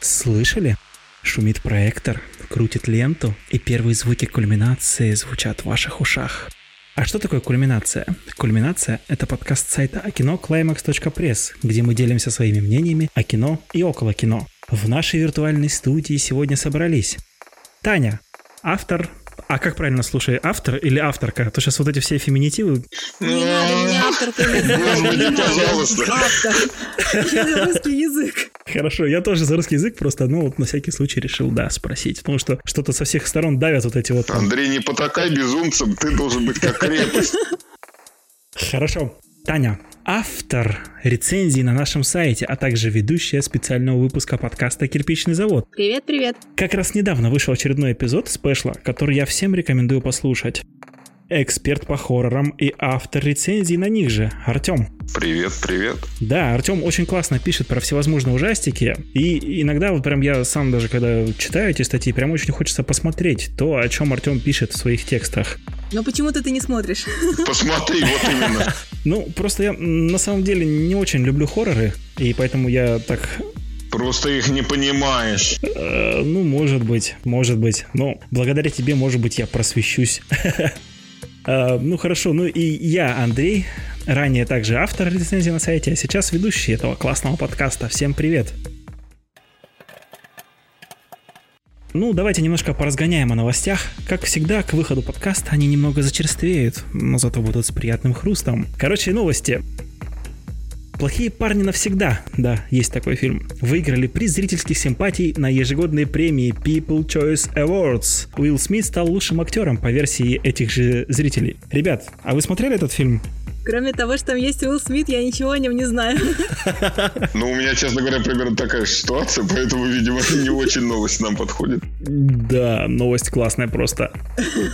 Слышали? Шумит проектор, крутит ленту, и первые звуки кульминации звучат в ваших ушах. А что такое кульминация? Кульминация – это подкаст сайта о кино climax.press, где мы делимся своими мнениями о кино и около кино. В нашей виртуальной студии сегодня собрались Таня, автор а как правильно, слушай, автор или авторка? То сейчас вот эти все феминитивы... Не надо авторкой называть. Пожалуйста. Автор. Русский язык. Хорошо, я тоже за русский язык, просто, ну, вот на всякий случай решил, да, спросить. Потому что что-то со всех сторон давят вот эти вот... Андрей, не потакай безумцем, ты должен быть как крепость. Хорошо. Таня, автор рецензии на нашем сайте, а также ведущая специального выпуска подкаста «Кирпичный завод». Привет, привет. Как раз недавно вышел очередной эпизод спешла, который я всем рекомендую послушать. Эксперт по хоррорам и автор рецензии на них же, Артем. Привет, привет. Да, Артем очень классно пишет про всевозможные ужастики, и иногда вот прям я сам даже когда читаю эти статьи, прям очень хочется посмотреть то, о чем Артем пишет в своих текстах. Но почему-то ты не смотришь. Посмотри, вот именно. Ну, просто я на самом деле не очень люблю хорроры, и поэтому я так Просто их не понимаешь. Э, ну, может быть, может быть. Но благодаря тебе, может быть, я просвещусь. Э, Ну, хорошо. Ну и я, Андрей, ранее также автор рецензии на сайте, а сейчас ведущий этого классного подкаста. Всем привет. Ну, давайте немножко поразгоняем о новостях. Как всегда, к выходу подкаста они немного зачерствеют, но зато будут с приятным хрустом. Короче, новости. Плохие парни навсегда, да, есть такой фильм, выиграли приз зрительских симпатий на ежегодной премии People Choice Awards. Уилл Смит стал лучшим актером по версии этих же зрителей. Ребят, а вы смотрели этот фильм? Кроме того, что там есть Уилл Смит, я ничего о нем не знаю. Ну, у меня, честно говоря, примерно такая же ситуация, поэтому, видимо, не очень новость нам подходит. Да, новость классная просто.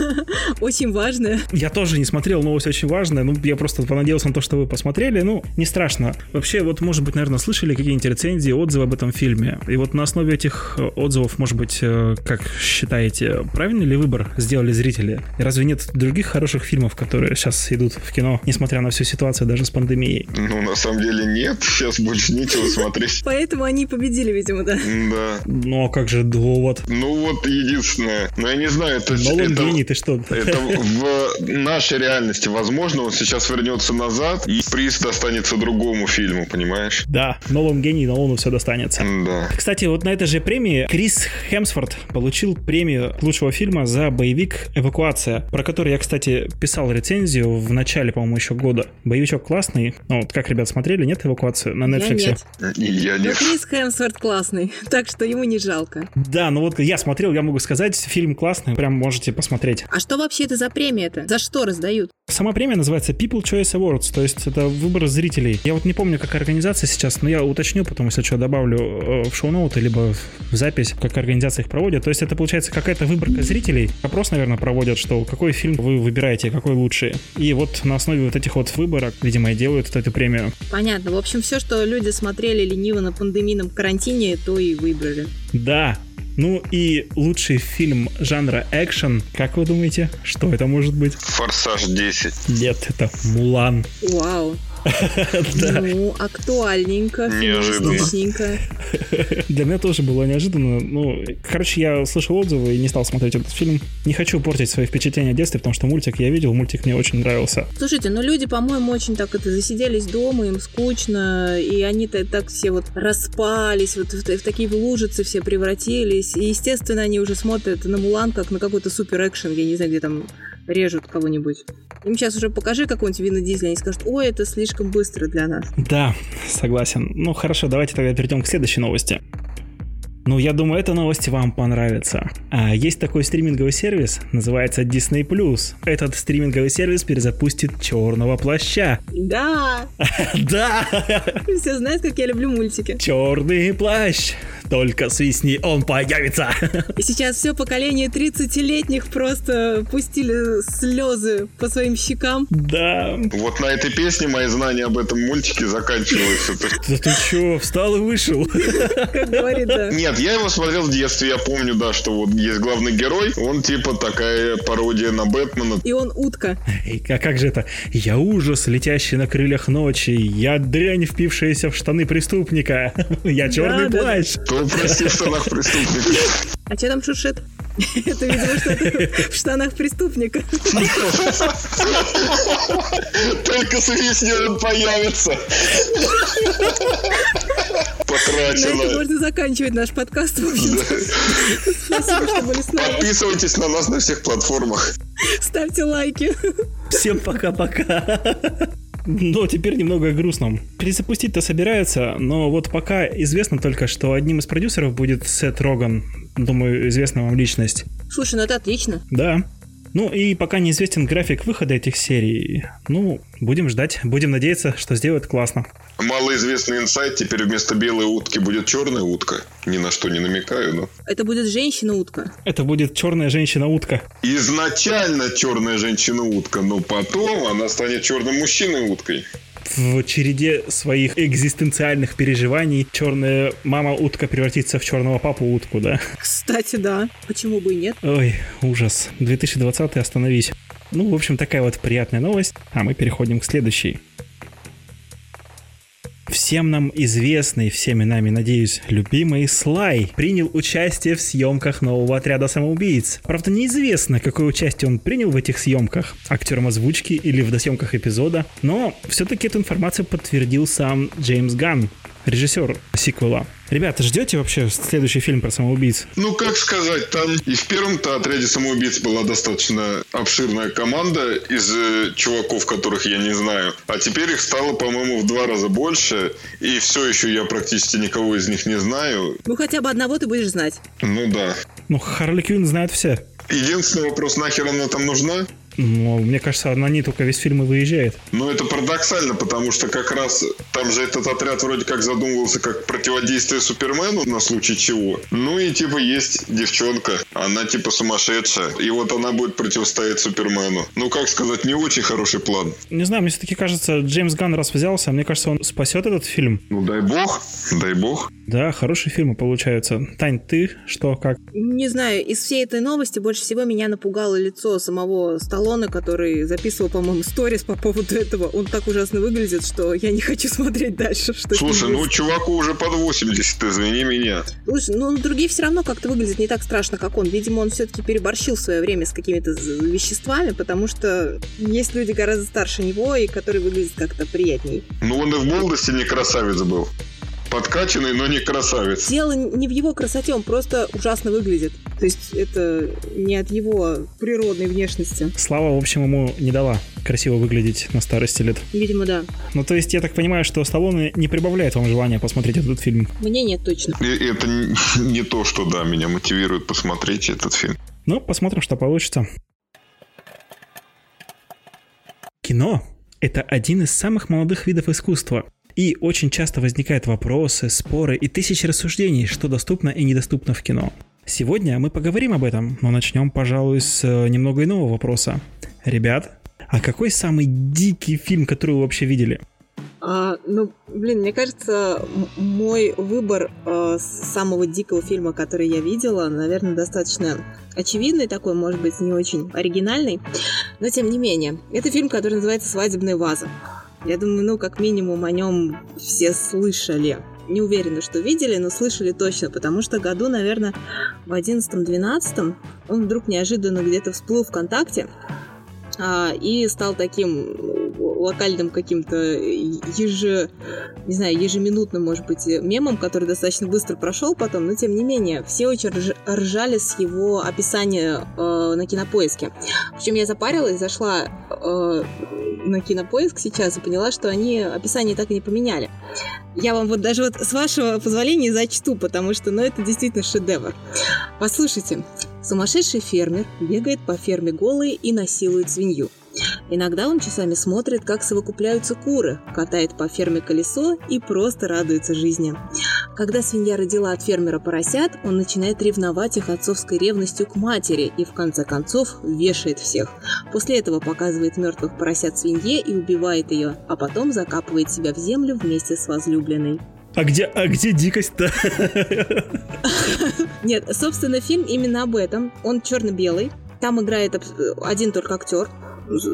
Очень важное. Я тоже не смотрел, новость очень важная. Ну, я просто понадеялся на то, что вы посмотрели. Ну, не страшно. Вообще, вот, может быть, наверное, слышали какие-нибудь рецензии, отзывы об этом фильме. И вот на основе этих э, отзывов, может быть, э, как считаете, правильный ли выбор сделали зрители? И разве нет других хороших фильмов, которые сейчас идут в кино, несмотря на всю ситуацию даже с пандемией? Ну, на самом деле, нет. Сейчас больше нечего смотреть. Поэтому они и победили, видимо, да. Да. Ну, а как же довод? Ну, вот единственное. Ну, я не знаю, это... Нолан это- гений, ты что? Это в нашей реальности возможно, он сейчас вернется назад, и приз достанется другому фильму, понимаешь? Да, Нолан гений, Нолану все достанется. Да. Кстати, вот на этой же премии Крис Хемсворт получил премию лучшего фильма за боевик «Эвакуация», про который я, кстати, писал рецензию в начале, по-моему, еще года. Боевичок классный. Ну, вот как, ребят, смотрели, нет «Эвакуацию» на Я Netflix? нет. И я Но не... Крис Хемсворт классный, так что ему не жалко. Да, ну вот я смотрел, я могу сказать, фильм классный, прям можете посмотреть. А что вообще это за премия-то? За что раздают? Сама премия называется People Choice Awards, то есть это выбор зрителей. Я вот не помню, какая организация сейчас, но я уточню потом, если что, добавлю э, в шоу-ноуты, либо в запись, как организация их проводит. То есть это получается какая-то выборка зрителей. Опрос, наверное, проводят, что какой фильм вы выбираете, какой лучший. И вот на основе вот этих вот выборок, видимо, и делают вот эту премию. Понятно. В общем, все, что люди смотрели лениво на пандемийном карантине, то и выбрали. Да. Ну и лучший фильм жанра экшен, как вы думаете, что это может быть? Форсаж 10. Нет, это Мулан. Вау. Ну, актуальненько, Неожиданно. Для меня тоже было неожиданно. Ну, короче, я слышал отзывы и не стал смотреть этот фильм. Не хочу портить свои впечатления о детстве, потому что мультик я видел, мультик мне очень нравился. Слушайте, ну люди, по-моему, очень так это засиделись дома, им скучно, и они-то так все вот распались, вот в, в такие лужицы все превратились. И, естественно, они уже смотрят на Мулан как на какой-то супер экшен, я не знаю, где там режут кого-нибудь. Им сейчас уже покажи какого-нибудь Вина Дизеля, они скажут, ой, это слишком быстро для нас. Да, согласен. Ну хорошо, давайте тогда перейдем к следующей новости. Ну, я думаю, эта новость вам понравится. А, есть такой стриминговый сервис, называется Disney+. Этот стриминговый сервис перезапустит Черного Плаща. Да, Да! все знают, как я люблю мультики. Черный плащ! Только свистни, он появится! И сейчас все поколение 30-летних просто пустили слезы по своим щекам. Да, Вот на этой песне мои знания об этом мультике заканчиваются. Да ты чё, встал и вышел? Как говорит, да. Нет, Нет, я его смотрел в детстве, я помню, да, что вот есть главный герой, он типа такая пародия на Бэтмена. И он утка. И а как же это? Я ужас, летящий на крыльях ночи. Я дрянь, впившаяся в штаны преступника. Я черный Да, да, плащ. То прости в штанах преступника. А что там шуршит? Это, видимо, что-то в штанах преступника. Только с весной он появится. На этом Потрачено. можно заканчивать наш подкаст. В общем Спасибо, что были с нами. Подписывайтесь на нас на всех платформах. Ставьте лайки. Всем пока-пока. Но теперь немного о грустном. Перезапустить-то собираются, но вот пока известно только, что одним из продюсеров будет Сет Роган. Думаю, известна вам личность. Слушай, ну это отлично. Да. Ну и пока неизвестен график выхода этих серий. Ну, будем ждать, будем надеяться, что сделают классно. Малоизвестный инсайт, теперь вместо белой утки будет черная утка. Ни на что не намекаю, но... Это будет женщина-утка. Это будет черная женщина-утка. Изначально черная женщина-утка, но потом она станет черным мужчиной-уткой. В череде своих экзистенциальных переживаний черная мама-утка превратится в черного папу-утку, да? Кстати, да. Почему бы и нет? Ой, ужас. 2020 остановись. Ну, в общем, такая вот приятная новость. А мы переходим к следующей. Всем нам известный, всеми нами, надеюсь, любимый Слай принял участие в съемках нового отряда самоубийц. Правда, неизвестно, какое участие он принял в этих съемках, актером озвучки или в досъемках эпизода, но все-таки эту информацию подтвердил сам Джеймс Ганн, режиссер сиквела. Ребята, ждете вообще следующий фильм про самоубийц? Ну, как сказать, там и в первом-то отряде самоубийц была достаточно обширная команда из э, чуваков, которых я не знаю. А теперь их стало, по-моему, в два раза больше. И все еще я практически никого из них не знаю. Ну, хотя бы одного ты будешь знать. Ну да. Ну, Харли Квинн знают все. Единственный вопрос, нахер она там нужна? Но мне кажется, она не только весь фильм и выезжает. Но это парадоксально, потому что как раз там же этот отряд вроде как задумывался как противодействие Супермену на случай чего. Ну и типа есть девчонка, она типа сумасшедшая, и вот она будет противостоять Супермену. Ну как сказать, не очень хороший план. Не знаю, мне все-таки кажется, Джеймс Ганн раз взялся, мне кажется, он спасет этот фильм. Ну дай бог, дай бог. Да, хорошие фильмы получаются. Тань, ты что, как? Не знаю, из всей этой новости больше всего меня напугало лицо самого Сталлоне, который записывал, по-моему, сторис по поводу этого. Он так ужасно выглядит, что я не хочу смотреть дальше. Что Слушай, ну чуваку уже под 80, извини меня. Слушай, ну другие все равно как-то выглядят не так страшно, как он. Видимо, он все-таки переборщил в свое время с какими-то веществами, потому что есть люди гораздо старше него и которые выглядят как-то приятней. Ну он и в молодости не красавец был. Подкачанный, но не красавец. Дело не в его красоте, он просто ужасно выглядит. То есть это не от его природной внешности. Слава, в общем, ему не дала красиво выглядеть на старости лет. Видимо, да. Ну, то есть, я так понимаю, что Сталлоне не прибавляет вам желания посмотреть этот фильм. Мне нет точно. И это не- не то, что, да, меня мотивирует посмотреть этот фильм. Ну, посмотрим, что получится. Кино — это один из самых молодых видов искусства. И очень часто возникают вопросы, споры и тысячи рассуждений, что доступно и недоступно в кино. Сегодня мы поговорим об этом, но начнем, пожалуй, с э, немного иного вопроса. Ребят, а какой самый дикий фильм, который вы вообще видели? А, ну, блин, мне кажется, мой выбор э, самого дикого фильма, который я видела, наверное, достаточно очевидный такой, может быть, не очень оригинальный, но тем не менее. Это фильм, который называется «Свадебная ваза». Я думаю, ну, как минимум о нем все слышали. Не уверена, что видели, но слышали точно, потому что году, наверное, в 11-12 он вдруг неожиданно где-то всплыл ВКонтакте, и стал таким э, локальным каким-то еже, не знаю, ежеминутным, может быть, мемом, который достаточно быстро прошел потом, но тем не менее, все очень рж- ржали с его описания э, на кинопоиске. Причем я запарилась, зашла э, на кинопоиск сейчас и поняла, что они описание так и не поменяли. Я вам вот даже вот с вашего позволения зачту, потому что, ну, это действительно шедевр. Послушайте. Сумасшедший фермер бегает по ферме голый и насилует свинью. Иногда он часами смотрит, как совокупляются куры, катает по ферме колесо и просто радуется жизни. Когда свинья родила от фермера поросят, он начинает ревновать их отцовской ревностью к матери и в конце концов вешает всех. После этого показывает мертвых поросят свинье и убивает ее, а потом закапывает себя в землю вместе с возлюбленной. А где, а где дикость-то? Нет, собственно, фильм именно об этом. Он черно-белый. Там играет один только актер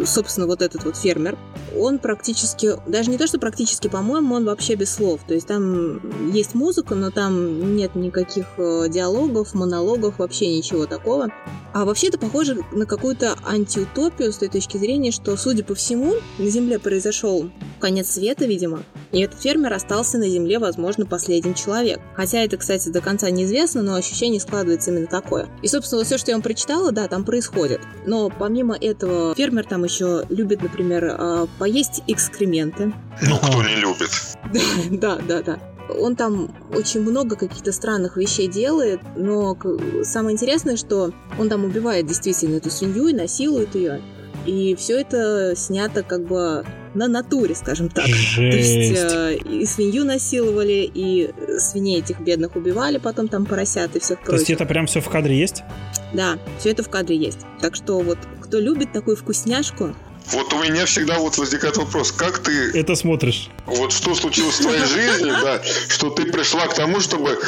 собственно, вот этот вот фермер, он практически, даже не то, что практически, по-моему, он вообще без слов. То есть там есть музыка, но там нет никаких э, диалогов, монологов, вообще ничего такого. А вообще это похоже на какую-то антиутопию с той точки зрения, что, судя по всему, на Земле произошел конец света, видимо, и этот фермер остался на Земле, возможно, последним человек. Хотя это, кстати, до конца неизвестно, но ощущение складывается именно такое. И, собственно, вот все, что я вам прочитала, да, там происходит. Но помимо этого, фермер там еще любит, например, а, поесть экскременты. Ну, кто не любит? Да, да, да. Он там очень много каких-то странных вещей делает, но самое интересное, что он там убивает действительно эту свинью и насилует ее. И все это снято как бы на натуре, скажем так. Жесть. То есть э, и свинью насиловали, и свиней этих бедных убивали, потом там поросят и всех прочих. То есть это прям все в кадре есть? Да, все это в кадре есть. Так что вот кто любит такую вкусняшку, вот у меня всегда вот возникает вопрос, как ты... Это смотришь. Вот что случилось в твоей жизни, да, что ты пришла к тому, чтобы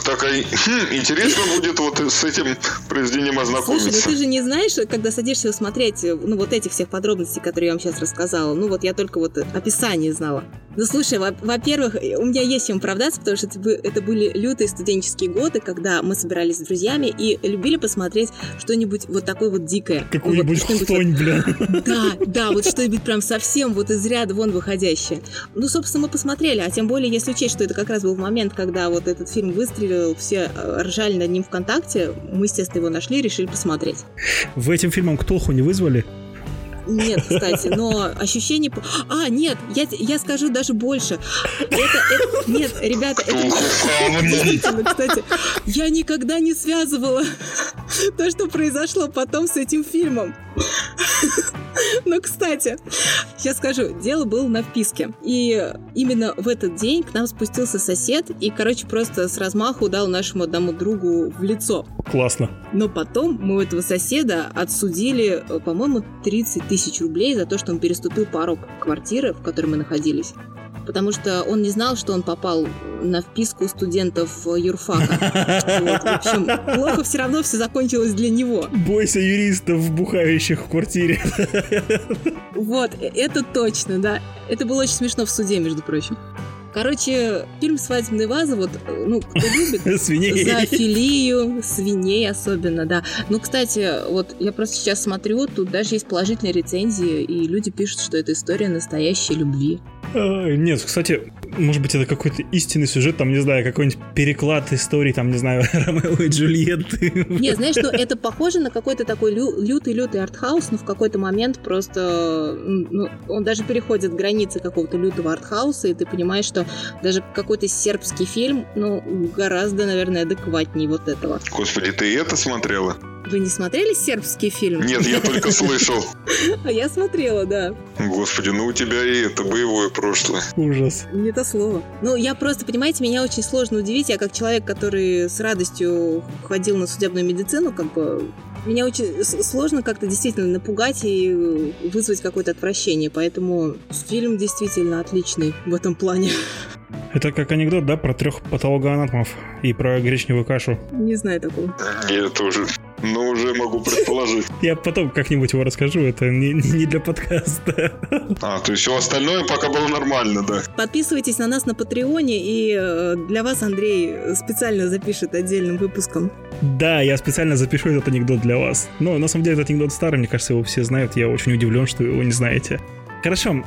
такая, хм, интересно будет вот с этим произведением ознакомиться. Слушай, ну ты же не знаешь, когда садишься смотреть, ну, вот этих всех подробностей, которые я вам сейчас рассказала, ну, вот я только вот описание знала. Ну, слушай, во-первых, у меня есть чем оправдаться, потому что это были лютые студенческие годы, когда мы собирались с друзьями и любили посмотреть что-нибудь вот такое вот дикое. Какую-нибудь вот, хтонь, бля. Да, да, вот что-нибудь прям совсем вот из ряда вон выходящее. Ну, собственно, мы посмотрели, а тем более, если учесть, что это как раз был момент, когда вот этот фильм выстрелил, все э, ржали над ним ВКонтакте, мы, естественно, его нашли и решили посмотреть. В этим фильмом Ктулху не вызвали? Нет, кстати, но ощущение... А, нет, я, я скажу даже больше. Это, это... Нет, ребята, это... Действительно, кстати, я никогда не связывала то, что произошло потом с этим фильмом. Но, кстати, я скажу, дело было на вписке. И именно в этот день к нам спустился сосед и, короче, просто с размаху дал нашему одному другу в лицо. Классно. Но потом мы у этого соседа отсудили, э, по-моему, 30 тысяч рублей за то, что он переступил порог квартиры, в которой мы находились потому что он не знал, что он попал на вписку студентов юрфака. Вот, в общем, плохо все равно все закончилось для него. Бойся юристов, бухающих в квартире. Вот, это точно, да. Это было очень смешно в суде, между прочим. Короче, фильм «Свадебная ваза», вот, ну, кто любит... Свиней. Зоофилию, свиней особенно, да. Ну, кстати, вот я просто сейчас смотрю, тут даже есть положительные рецензии, и люди пишут, что это история настоящей любви. Нет, кстати, может быть, это какой-то истинный сюжет, там, не знаю, какой-нибудь переклад истории, там, не знаю, Ромео и Джульетты. Не, знаешь, ну, это похоже на какой-то такой лютый-лютый артхаус, но в какой-то момент просто, ну, он даже переходит границы какого-то лютого артхауса, и ты понимаешь, что даже какой-то сербский фильм, ну, гораздо, наверное, адекватнее вот этого. Господи, ты это смотрела? Вы не смотрели сербский фильм? Нет, я только слышал. А я смотрела, да. Господи, ну у тебя и это боевое прошлое. Ужас. Не то слово. Ну, я просто, понимаете, меня очень сложно удивить. Я как человек, который с радостью ходил на судебную медицину, как бы меня очень сложно как-то действительно напугать и вызвать какое-то отвращение, поэтому фильм действительно отличный в этом плане. Это как анекдот, да, про трех патологоанатомов и про гречневую кашу? Не знаю такого. Я тоже но уже могу предположить. Я потом как-нибудь его расскажу, это не, не для подкаста. А, то есть все остальное пока было нормально, да? Подписывайтесь на нас на Патреоне, и э, для вас Андрей специально запишет отдельным выпуском. Да, я специально запишу этот анекдот для вас. Но на самом деле этот анекдот старый, мне кажется, его все знают. Я очень удивлен, что вы его не знаете. Хорошо,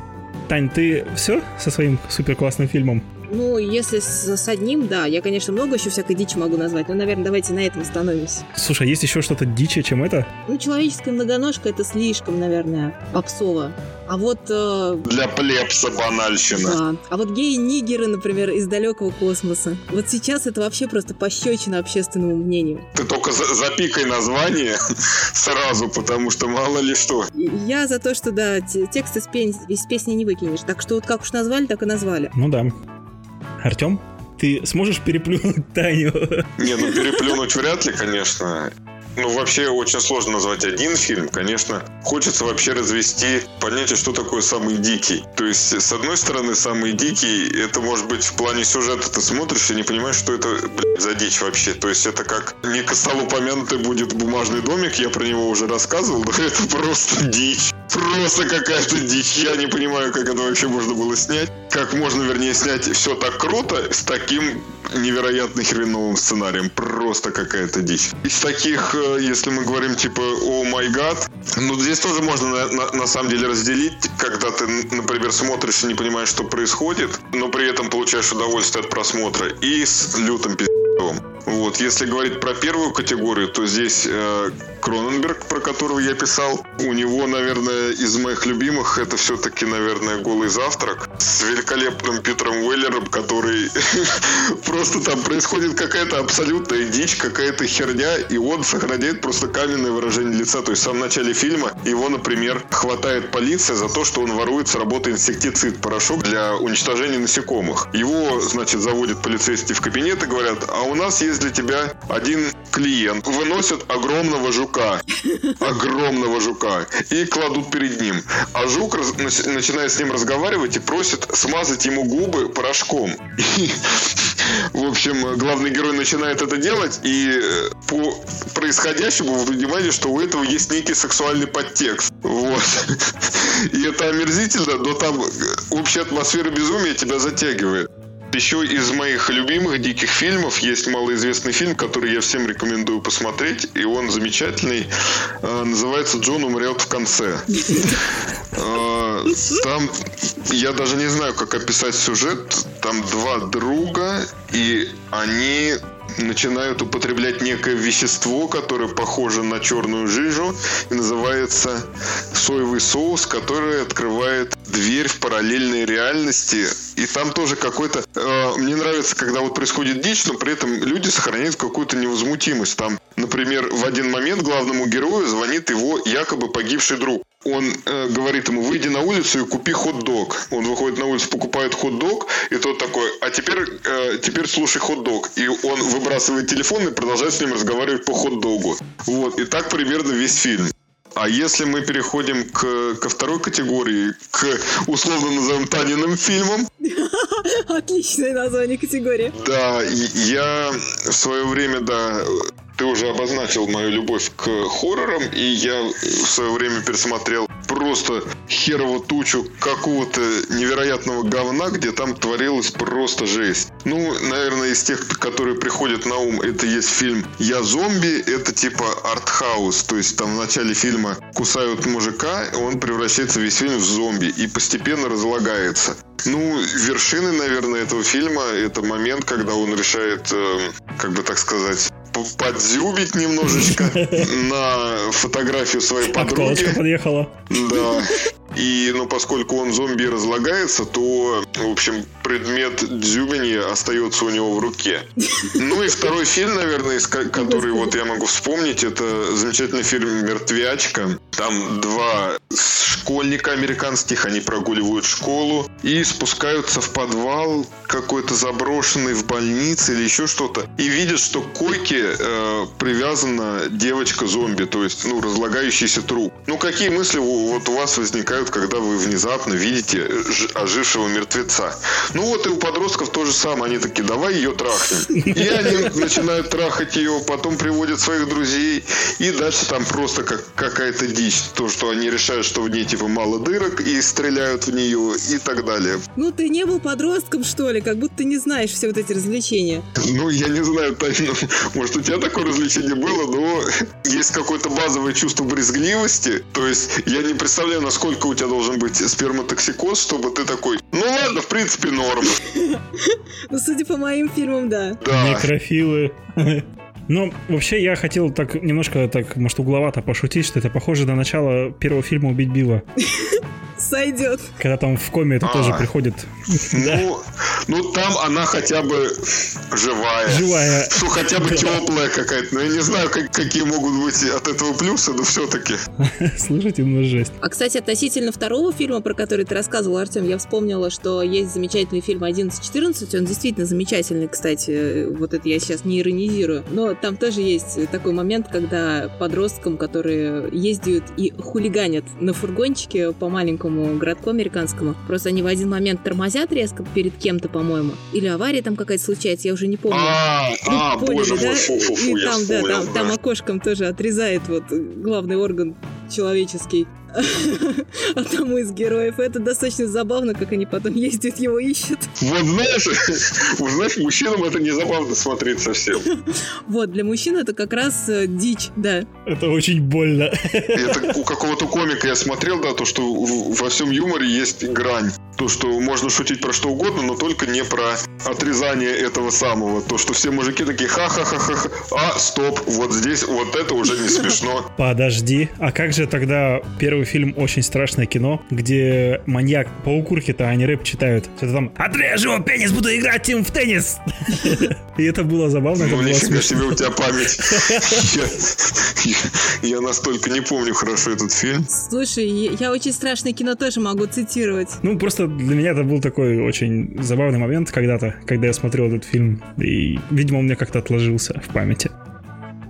Тань, ты все со своим супер классным фильмом? Ну, если с, с одним, да. Я, конечно, много еще всякой дичи могу назвать, но, наверное, давайте на этом остановимся. Слушай, а есть еще что-то дичи, чем это? Ну, человеческая многоножка это слишком, наверное, попсово. А вот... Э... Для плебса банальщина. Да. А вот геи-нигеры, например, из далекого космоса. Вот сейчас это вообще просто пощечина общественному мнению. Ты только за запикай название сразу, потому что мало ли что. Я за то, что, да, текст из, песни, из песни не выкинешь. Так что вот как уж назвали, так и назвали. Ну да. Артем, ты сможешь переплюнуть Таню? Не, ну переплюнуть вряд ли, конечно. ну, вообще очень сложно назвать один фильм. Конечно, хочется вообще развести понятие, что такое самый дикий. То есть, с одной стороны, самый дикий, это может быть в плане сюжета ты смотришь и не понимаешь, что это, блядь, за дичь вообще. То есть, это как не стал упомянутый будет бумажный домик, я про него уже рассказывал, но это просто дичь. Просто какая-то дичь. Я не понимаю, как это вообще можно было снять. Как можно, вернее, снять все так круто с таким невероятно хреновым сценарием. Просто какая-то дичь. Из таких, э, если мы говорим типа «О май гад», ну здесь тоже можно на, на, на самом деле разделить, когда ты, например, смотришь и не понимаешь, что происходит, но при этом получаешь удовольствие от просмотра, и с лютым пиздецом. Вот, если говорить про первую категорию, то здесь э, Кроненберг, про которого я писал, у него, наверное, из моих любимых это все-таки, наверное, «Голый завтрак» с великолепным Питером Уэллером, который просто там происходит какая-то абсолютная дичь, какая-то херня, и он сохраняет просто каменное выражение лица. То есть в самом начале фильма его, например, хватает полиция за то, что он ворует с работы инсектицид, порошок для уничтожения насекомых. Его, значит, заводят полицейские в кабинет и говорят, а у нас есть для тебя один клиент. Выносят огромного жука. Огромного жука. И кладут перед ним. А жук начинает с ним разговаривать и просит смазать ему губы порошком. И, в общем, главный герой начинает это делать, и э, по происходящему вы понимаете, что у этого есть некий сексуальный подтекст. Вот. И это омерзительно, но там общая атмосфера безумия тебя затягивает. Еще из моих любимых диких фильмов есть малоизвестный фильм, который я всем рекомендую посмотреть, и он замечательный. А, называется «Джон умрет в конце». А, там, я даже не знаю, как описать сюжет. Там два друга, и они начинают употреблять некое вещество, которое похоже на черную жижу и называется соевый соус, который открывает дверь в параллельные реальности. И там тоже какой-то... Э, мне нравится, когда вот происходит дичь, но при этом люди сохраняют какую-то невозмутимость. Там, например, в один момент главному герою звонит его якобы погибший друг он э, говорит ему, выйди на улицу и купи хот-дог. Он выходит на улицу, покупает хот-дог, и тот такой, а теперь, э, теперь слушай хот-дог. И он выбрасывает телефон и продолжает с ним разговаривать по хот-догу. Вот, и так примерно весь фильм. А если мы переходим к, ко второй категории, к условно назовем Таниным фильмам. Отличное название категории. Да, я в свое время, да, ты уже обозначил мою любовь к хоррорам, и я в свое время пересмотрел просто херово тучу какого-то невероятного говна, где там творилась просто жесть. Ну, наверное, из тех, которые приходят на ум, это есть фильм «Я зомби», это типа артхаус, то есть там в начале фильма кусают мужика, он превращается весь фильм в зомби и постепенно разлагается. Ну, вершины, наверное, этого фильма это момент, когда он решает, э, как бы так сказать, подзюбить немножечко на фотографию своей подруги. подъехала. Да. И, ну, поскольку он зомби разлагается, то, в общем, предмет дзюбини остается у него в руке. Ну и второй фильм, наверное, который вот я могу вспомнить, это замечательный фильм «Мертвячка». Там два школьника американских, они прогуливают школу и спускаются в подвал какой-то заброшенный в больнице или еще что-то, и видят, что к койке э, привязана девочка-зомби, то есть, ну, разлагающийся труп. Ну, какие мысли вот у вас возникают, когда вы внезапно видите ожившего мертвеца? Ну, вот и у подростков то же самое, они такие, давай ее трахнем. И они начинают трахать ее, потом приводят своих друзей, и дальше там просто как какая-то дичь. То, что они решают, что в ней типа мало дырок, и стреляют в нее, и так далее. Ну, ты не был подростком, что ли? Как будто ты не знаешь все вот эти развлечения. Ну, я не знаю, Таня, может, у тебя такое развлечение было, но есть какое-то базовое чувство брезгливости. То есть, я не представляю, насколько у тебя должен быть сперматоксикоз, чтобы ты такой, ну ладно, в принципе, норм. Ну, судя по моим фильмам, да. Да. Некрофилы. Ну, вообще, я хотел так немножко, так, может, угловато пошутить, что это похоже на начало первого фильма «Убить Билла». Сойдет. Когда там в коме это а, тоже приходит. Ну, Ну, там она хотя бы живая. Живая. Ну, хотя бы теплая какая-то. Ну, я не знаю, как, какие могут быть от этого плюсы, но все-таки. Слушайте, ну жесть. А, кстати, относительно второго фильма, про который ты рассказывал, Артем, я вспомнила, что есть замечательный фильм «11.14». Он действительно замечательный, кстати. Вот это я сейчас не иронизирую. Но там тоже есть такой момент, когда подросткам, которые ездят и хулиганят на фургончике по маленькому городку американскому, просто они в один момент тормозят резко перед кем-то, по-моему, или авария там какая-то случается, я уже не помню. А, Ну, а, поняли, боже мой, фу-фу-фу, И там, да, окошком тоже отрезает вот главный орган человеческий. одному из героев. Это достаточно забавно, как они потом ездят, его ищут. Вот знаешь, вот знаешь, мужчинам это не забавно смотреть совсем. Вот, для мужчин это как раз э, дичь, да. Это очень больно. Это у какого-то комика я смотрел, да, то, что в- во всем юморе есть грань. То, что можно шутить про что угодно, но только не про отрезание этого самого. То, что все мужики такие ха-ха-ха-ха, а, стоп, вот здесь вот это уже не смешно. Подожди, а как же тогда первый фильм «Очень страшное кино», где маньяк по укурке-то они рэп читают? Это там «Отрежу его пенис, буду играть им в теннис!» И это было забавно, это Ну, было нифига смешно. себе у тебя память. Я- настолько не помню хорошо этот фильм. Слушай, я я очень страшное кино тоже могу цитировать. Ну, просто для меня это был такой очень забавный момент когда-то, когда я смотрел этот фильм, и, видимо, он мне как-то отложился в памяти.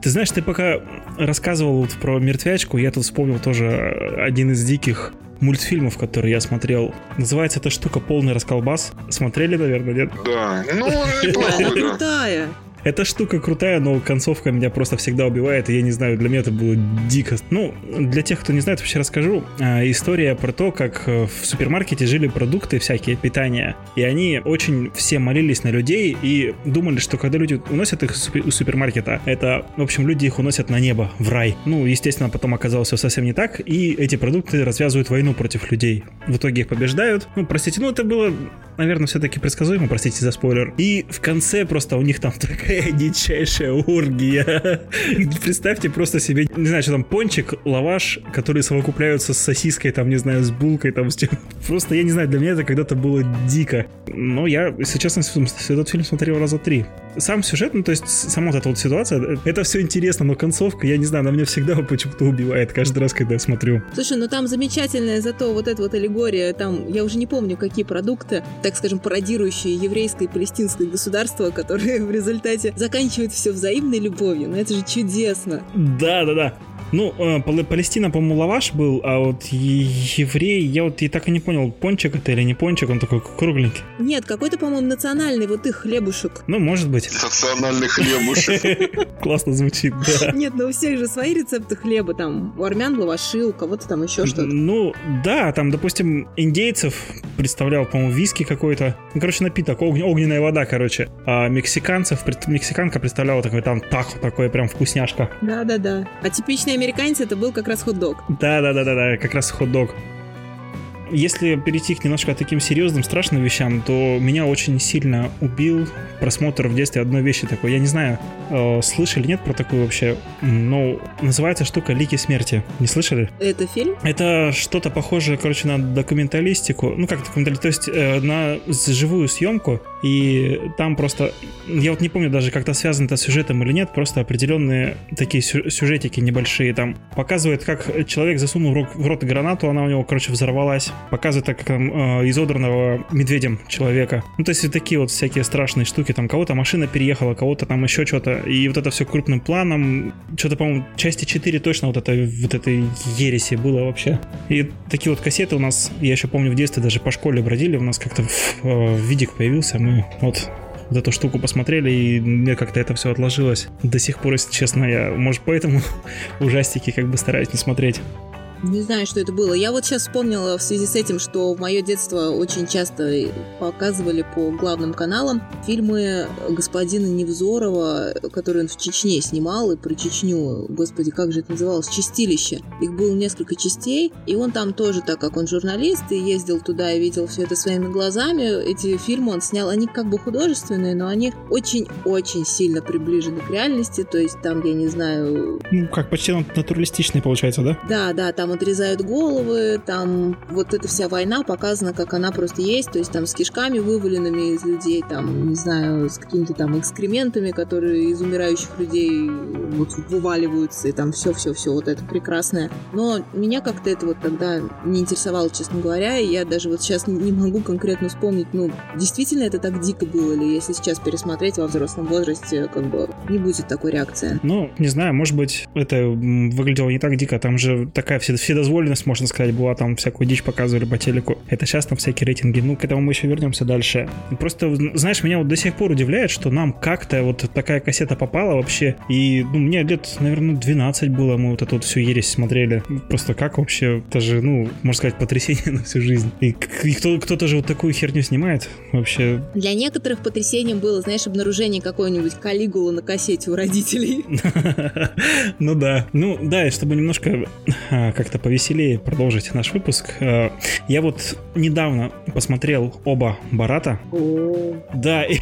Ты знаешь, ты пока рассказывал вот про мертвячку, я тут вспомнил тоже один из диких мультфильмов, который я смотрел. Называется эта штука «Полный расколбас». Смотрели, наверное, нет? Да, ну, неплохой, да. крутая. Эта штука крутая, но концовка меня просто всегда убивает, и я не знаю, для меня это было дико. Ну, для тех, кто не знает, вообще расскажу. А, История про то, как э, в супермаркете жили продукты всякие, питания, и они очень все молились на людей и думали, что когда люди уносят их из супер- из супермаркета, это, в общем, люди их уносят на небо, в рай. Ну, естественно, потом оказалось все совсем не так, и эти продукты развязывают войну против людей. В итоге их побеждают. Ну, простите, ну это было, наверное, все-таки предсказуемо, простите за спойлер. И в конце просто у них там такая дичайшая оргия. Представьте просто себе, не знаю, что там, пончик, лаваш, которые совокупляются с сосиской, там, не знаю, с булкой, там, с чем. Просто, я не знаю, для меня это когда-то было дико. Но я, если честно, этот фильм смотрел раза три. Сам сюжет, ну, то есть сама вот эта вот ситуация, это все интересно, но концовка, я не знаю, она меня всегда почему-то убивает каждый раз, когда я смотрю. Слушай, ну там замечательная зато вот эта вот аллегория, там, я уже не помню, какие продукты, так скажем, пародирующие еврейское и палестинское государство, которые в результате заканчивают все взаимной любовью. Ну это же чудесно. Да, да, да. Ну, э, Пал- Палестина, по-моему, лаваш был, а вот еврей, я вот и так и не понял, пончик это или не пончик, он такой кругленький. Нет, какой-то, по-моему, национальный вот их хлебушек. Ну, может быть. Национальный хлебушек. Классно звучит, да. Нет, ну у всех же свои рецепты хлеба, там, у армян лаваши, у кого-то там еще что-то. Ну, да, там, допустим, индейцев представлял, по-моему, виски какой-то. Ну, короче, напиток, огн- огненная вода, короче. А мексиканцев, мексиканка представляла такой там тахо, такой прям вкусняшка. Да-да-да. А типичный американец это был как раз хот-дог. Да-да-да-да, как раз хот-дог. Если перейти к немножко таким серьезным, страшным вещам, то меня очень сильно убил просмотр в детстве одной вещи такой. Я не знаю, э, слышали нет про такую вообще, но называется штука «Лики смерти». Не слышали? Это фильм? Это что-то похожее, короче, на документалистику. Ну, как документалистику, то есть э, на живую съемку. И там просто... Я вот не помню даже, как-то связано это с сюжетом или нет. Просто определенные такие сю- сюжетики небольшие. Там показывает, как человек засунул в рот гранату, она у него, короче, взорвалась. Показывает, как там э, изодранного медведем человека. Ну, то есть такие вот всякие страшные штуки. Там кого-то машина переехала, кого-то там еще что-то. И вот это все крупным планом. Что-то, по-моему, части 4 точно вот, этой вот этой ереси было вообще. И такие вот кассеты у нас, я еще помню, в детстве даже по школе бродили, у нас как-то э, видик появился, мы вот вот эту штуку посмотрели, и мне как-то это все отложилось. До сих пор, если честно, я, может, поэтому ужастики как бы стараюсь не смотреть. Не знаю, что это было. Я вот сейчас вспомнила в связи с этим, что в мое детство очень часто показывали по главным каналам фильмы господина Невзорова, который он в Чечне снимал, и про Чечню, господи, как же это называлось, «Чистилище». Их было несколько частей, и он там тоже, так как он журналист, и ездил туда и видел все это своими глазами, эти фильмы он снял, они как бы художественные, но они очень-очень сильно приближены к реальности, то есть там, я не знаю, Ну, как почти натуралистичный получается, да? да, да, там отрезают головы, там вот эта вся война показана, как она просто есть, то есть там с кишками вываленными из людей, там, не знаю, с какими-то там экскрементами, которые из умирающих людей вот вываливаются, и там все-все-все вот это прекрасное. Но меня как-то это вот тогда не интересовало, честно говоря, и я даже вот сейчас не могу конкретно вспомнить, ну, действительно это так дико было, или если сейчас пересмотреть во взрослом возрасте, как бы не будет такой реакции. Ну, не знаю, может быть, это выглядело не так дико, там же такая вседозволенность, можно сказать, была, там всякую дичь показывали по телеку. Это сейчас там всякие рейтинги, ну, к этому мы еще вернемся дальше. Просто, знаешь, меня вот до сих пор удивляет, что нам как-то вот такая кассета попала вообще, и, ну, мне лет, наверное, 12 было, мы вот эту вот всю ересь смотрели. Просто как вообще, это же, ну, можно сказать, потрясение на всю жизнь. И, и кто, кто-то же вот такую херню снимает вообще. Для некоторых потрясением было, знаешь, обнаружение какой-нибудь калигулы на кассете у родителей. Ну да. Ну да, и чтобы немножко а, как-то повеселее продолжить наш выпуск, а, я вот недавно посмотрел оба Барата. Да, и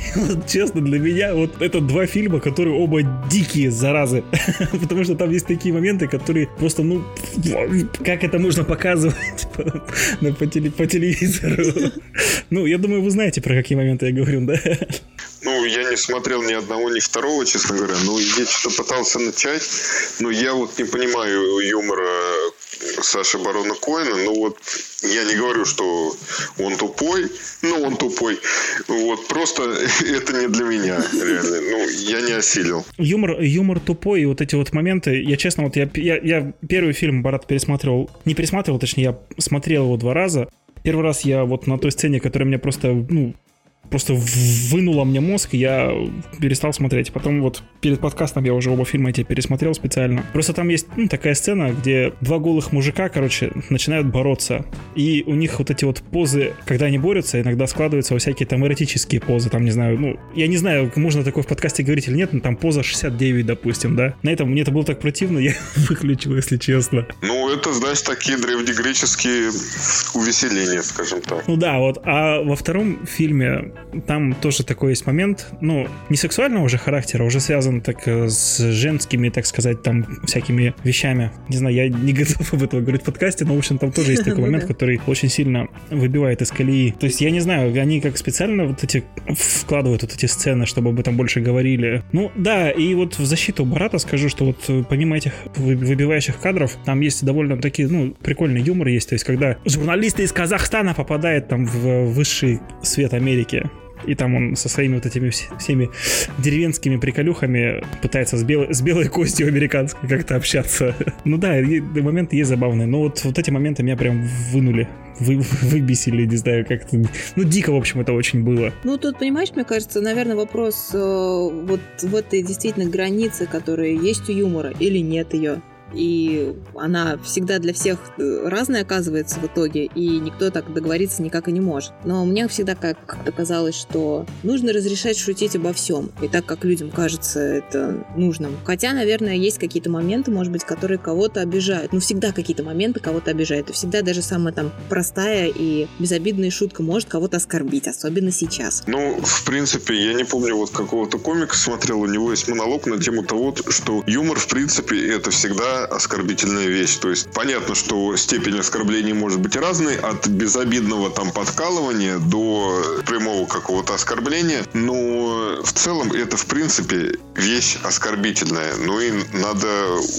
честно, для меня вот это два фильма, которые оба дикие, заразы. Потому что там есть такие моменты, которые просто, ну, как это можно показывать по, по, по телевизору? Ну, я думаю, вы знаете, про какие моменты я говорю, да? Ну, я не смотрел ни одного, ни второго, честно говоря. Ну, я что-то пытался начать, но я вот не понимаю юмора Саши Барона Коина. Ну, вот я не говорю, что он тупой, но он тупой. Вот, просто это не для меня, реально. Ну, я не осилил. Юмор, юмор тупой, и вот эти вот моменты, я честно, вот я, я, я первый фильм Барат пересматривал, не пересматривал, точнее, я смотрел его два раза. Первый раз я вот на той сцене, которая меня просто, ну, просто вынула мне мозг, и я перестал смотреть. Потом вот перед подкастом я уже оба фильма эти пересмотрел специально. Просто там есть ну, такая сцена, где два голых мужика, короче, начинают бороться. И у них вот эти вот позы, когда они борются, иногда складываются во всякие там эротические позы. Там, не знаю, ну, я не знаю, можно такое в подкасте говорить или нет, но там поза 69, допустим, да. На этом мне это было так противно, я выключил, если честно. Ну, это, знаешь, такие древнегреческие увеселения, скажем так. Ну да, вот. А во втором фильме там тоже такой есть момент, ну, не сексуального уже характера, уже связан так э, с женскими, так сказать, там всякими вещами. Не знаю, я не готов об этом говорить в подкасте, но, в общем, там тоже есть такой момент, который очень сильно выбивает из колеи. То есть, я не знаю, они как специально вот эти вкладывают вот эти сцены, чтобы об этом больше говорили. Ну, да, и вот в защиту Барата скажу, что вот э, помимо этих выбивающих кадров, там есть довольно такие, ну, прикольный юмор есть, то есть, когда журналисты из Казахстана попадают там в высший свет Америки, и там он со своими вот этими всеми деревенскими приколюхами пытается с, бел... с белой костью американской как-то общаться. ну да, моменты есть забавные, но вот, вот эти моменты меня прям вынули вы, выбесили, не знаю, как-то... Ну, дико, в общем, это очень было. Ну, тут, понимаешь, мне кажется, наверное, вопрос э, вот в этой действительно границе, которая есть у юмора или нет ее и она всегда для всех э, разная оказывается в итоге, и никто так договориться никак и не может. Но мне всегда как-то казалось, что нужно разрешать шутить обо всем, и так как людям кажется это нужным. Хотя, наверное, есть какие-то моменты, может быть, которые кого-то обижают. Ну, всегда какие-то моменты кого-то обижают, и всегда даже самая там простая и безобидная шутка может кого-то оскорбить, особенно сейчас. Ну, в принципе, я не помню вот какого-то комика смотрел, у него есть монолог на тему того, что юмор, в принципе, это всегда оскорбительная вещь. То есть понятно, что степень оскорбления может быть разной, от безобидного там подкалывания до прямого какого-то оскорбления, но в целом это в принципе вещь оскорбительная. Ну и надо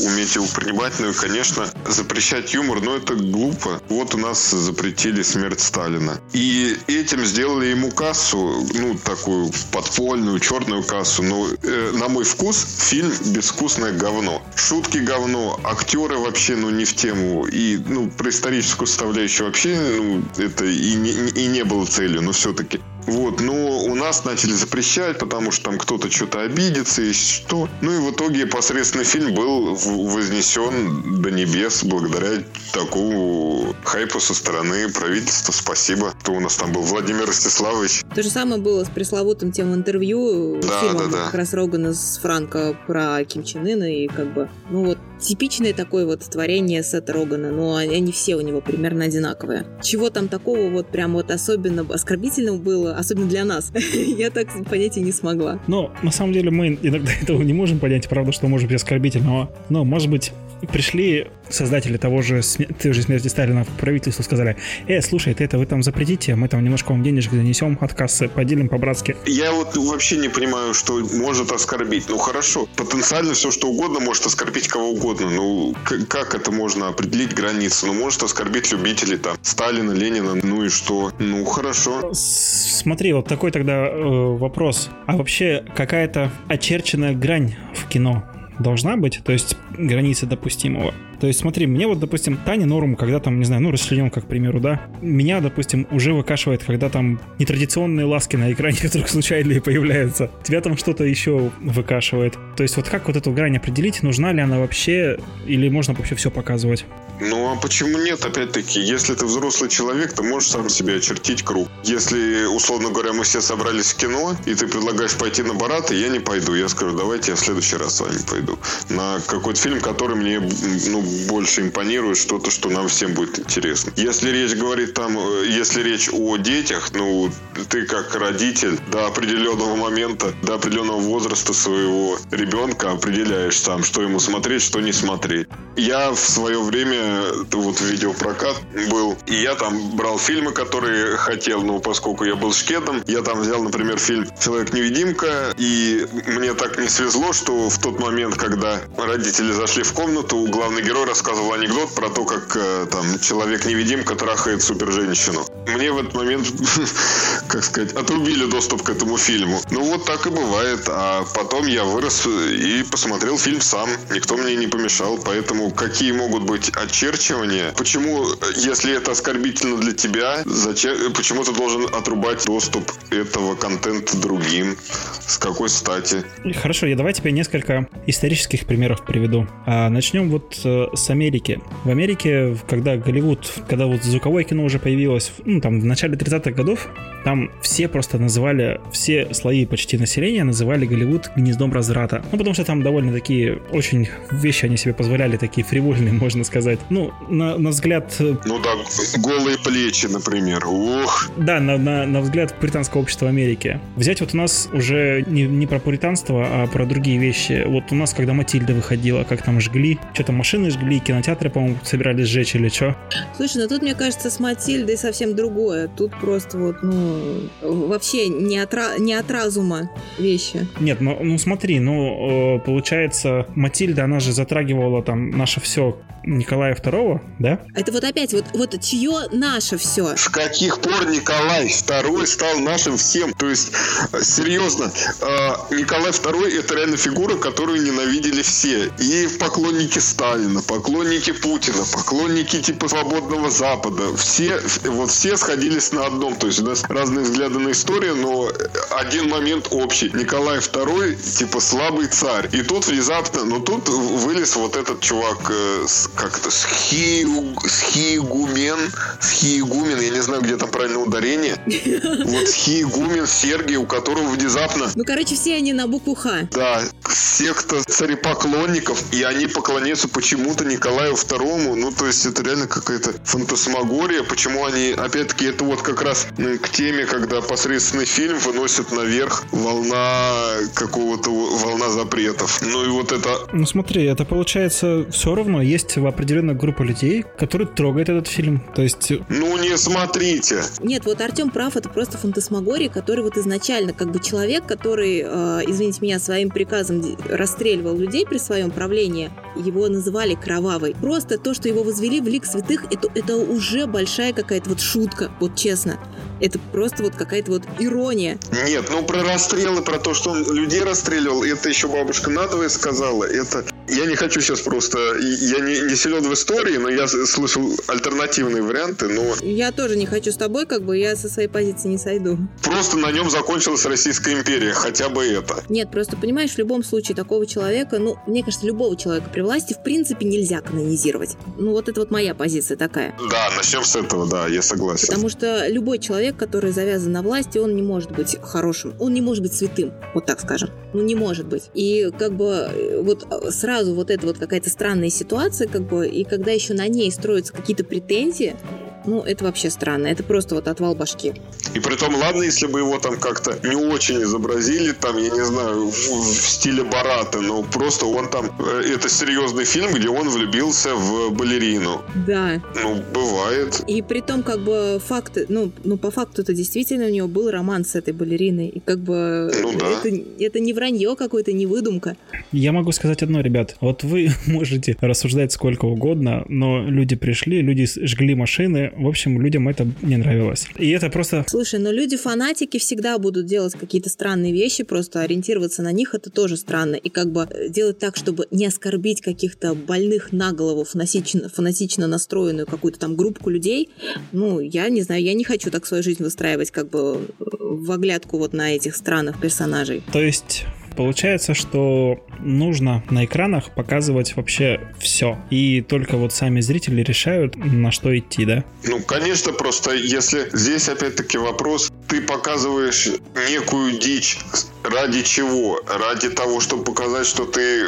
уметь его принимать, ну и, конечно, запрещать юмор, но это глупо. Вот у нас запретили смерть Сталина. И этим сделали ему кассу, ну, такую подпольную, черную кассу. Но э, на мой вкус фильм безвкусное говно. Шутки говно, актеры вообще, ну, не в тему. И, ну, про историческую составляющую вообще, ну, это и не, и не было целью, но все-таки. Вот, но у нас начали запрещать, потому что там кто-то что-то обидится и что. Ну и в итоге посредственный фильм был вознесен до небес благодаря такому хайпу со стороны правительства. Спасибо, что у нас там был Владимир Ростиславович. То же самое было с пресловутым тем интервью да, фильмом да, да. как раз Рогана с Франко про Ким Чен Ына и как бы, ну вот, типичное такое вот творение Сета Рогана, но они все у него примерно одинаковые. Чего там такого вот прям вот особенно оскорбительного было, особенно для нас. Я так понять и не смогла. Но на самом деле мы иногда этого не можем понять, правда, что может быть оскорбительного. Но, может быть, пришли создатели того же, той же смерти Сталина в правительство, сказали, э, слушай, ты это вы там запретите, мы там немножко вам денежек занесем от кассы, поделим по-братски. Я вот вообще не понимаю, что может оскорбить. Ну хорошо, потенциально все что угодно может оскорбить кого угодно. Ну как это можно определить границы? Ну может оскорбить любителей там Сталина, Ленина, ну и что? Ну хорошо. Смотри, вот такой тогда э, вопрос. А вообще какая-то очерченная грань в кино должна быть, то есть границы допустимого. То есть смотри, мне вот, допустим, Таня норм, когда там, не знаю, ну, расчлененка, к примеру, да, меня, допустим, уже выкашивает, когда там нетрадиционные ласки на экране вдруг случайно появляются. Тебя там что-то еще выкашивает. То есть вот как вот эту грань определить, нужна ли она вообще, или можно вообще все показывать? Ну а почему нет? Опять-таки, если ты взрослый человек, ты можешь сам себе очертить круг. Если, условно говоря, мы все собрались в кино, и ты предлагаешь пойти на Барат, и я не пойду. Я скажу, давайте я в следующий раз с вами пойду. На какой-то фильм, который мне ну, больше импонирует, что-то, что нам всем будет интересно. Если речь говорит там, э, если речь о детях, ну, ты как родитель до определенного момента, до определенного возраста своего ребенка определяешь сам, что ему смотреть, что не смотреть. Я в свое время вот видеопрокат был, и я там брал фильмы, которые хотел, ну, поскольку я был шкетом, я там взял, например, фильм «Человек-невидимка», и мне так не свезло, что в тот момент, когда родители зашли в комнату, главный герой рассказывал анекдот про то, как э, там человек-невидимка трахает супер-женщину. Мне в этот момент, как сказать, отрубили доступ к этому фильму. Ну, вот так и бывает. А потом я вырос и посмотрел фильм сам. Никто мне не помешал. Поэтому какие могут быть очерчивание. Почему, если это оскорбительно для тебя, зачем, почему ты должен отрубать доступ этого контента другим? С какой стати? Хорошо, я давай тебе несколько исторических примеров приведу. А, начнем вот э, с Америки. В Америке, когда Голливуд, когда вот звуковое кино уже появилось, ну, там, в начале 30-х годов, там все просто называли, все слои почти населения называли Голливуд гнездом разврата. Ну, потому что там довольно такие, очень вещи они себе позволяли, такие фривольные, можно сказать. Ну, на, на взгляд... Э, ну да, голые плечи, например. Ух. Да, на, на, на взгляд британского общества Америки. Взять вот у нас уже не, не про пуританство, а про другие вещи. Вот у нас, когда Матильда выходила, как там жгли, что там машины жгли, кинотеатры, по-моему, собирались сжечь или что. Слушай, ну тут, мне кажется, с Матильдой совсем другое. Тут просто вот, ну, вообще не от, не от разума вещи. Нет, ну, ну смотри, ну, получается, Матильда, она же затрагивала там наше все Николая II, да? Это вот опять, вот, вот чье наше все? С каких пор Николай II стал нашим всем? То есть, серьезно, э, Николай II это реально фигура, которую ненавидели все. И поклонники Сталина, поклонники Путина, поклонники типа свободного Запада. Все, вот все сходились на одном. То есть у нас разные взгляды на историю, но один момент общий. Николай II, типа, слабый царь. И тут внезапно, ну тут вылез вот этот чувак э, как это, схиу, схиегумен, схиегумен, я не знаю, где там правильное ударение. Вот схиегумен Сергий, у которого внезапно... Ну, короче, все они на букву Х. Да, секта царепоклонников, и они поклоняются почему-то Николаю Второму. Ну, то есть это реально какая-то фантасмагория. Почему они, опять-таки, это вот как раз ну, к теме, когда посредственный фильм выносит наверх волна какого-то, волна запретов. Ну и вот это... Ну смотри, это получается все равно есть определенная группа людей, которые трогает этот фильм. То есть... Ну, не смотрите. Нет, вот Артем прав, это просто фантасмагория, который вот изначально как бы человек, который, э, извините меня, своим приказом расстреливал людей при своем правлении, его называли кровавой. Просто то, что его возвели в лик святых, это, это уже большая какая-то вот шутка, вот честно. Это просто вот какая-то вот ирония. Нет, ну про расстрелы, про то, что он людей расстреливал, это еще бабушка надвое сказала. Это я не хочу сейчас просто... Я не, не силен в истории, но я слышал альтернативные варианты, но... Я тоже не хочу с тобой, как бы я со своей позиции не сойду. Просто на нем закончилась Российская империя, хотя бы это. Нет, просто понимаешь, в любом случае такого человека, ну, мне кажется, любого человека при власти в принципе нельзя канонизировать. Ну, вот это вот моя позиция такая. Да, начнем с этого, да, я согласен. Потому что любой человек, который завязан на власти, он не может быть хорошим, он не может быть святым, вот так скажем. Ну, не может быть. И как бы вот сразу сразу вот эта вот какая-то странная ситуация, как бы, и когда еще на ней строятся какие-то претензии, ну, это вообще странно. Это просто вот отвал башки. И при том, ладно, если бы его там как-то не очень изобразили, там, я не знаю, в, в стиле Барата, но просто он там... Э, это серьезный фильм, где он влюбился в балерину. Да. Ну, бывает. И при том, как бы, факты... Ну, ну по факту это действительно у него был роман с этой балериной. И как бы... Ну, да. это, это не вранье какое-то, не выдумка. Я могу сказать одно, ребят. Вот вы можете рассуждать сколько угодно, но люди пришли, люди жгли машины. В общем, людям это не нравилось. И это просто... Слушай, но люди-фанатики всегда будут делать какие-то странные вещи, просто ориентироваться на них это тоже странно. И как бы э, делать так, чтобы не оскорбить каких-то больных на голову фанатично, фанатично настроенную какую-то там группку людей, ну, я не знаю, я не хочу так свою жизнь выстраивать как бы э, в оглядку вот на этих странных персонажей. То есть Получается, что нужно на экранах показывать вообще все. И только вот сами зрители решают, на что идти, да? Ну, конечно, просто если здесь опять-таки вопрос, ты показываешь некую дичь ради чего? Ради того, чтобы показать, что ты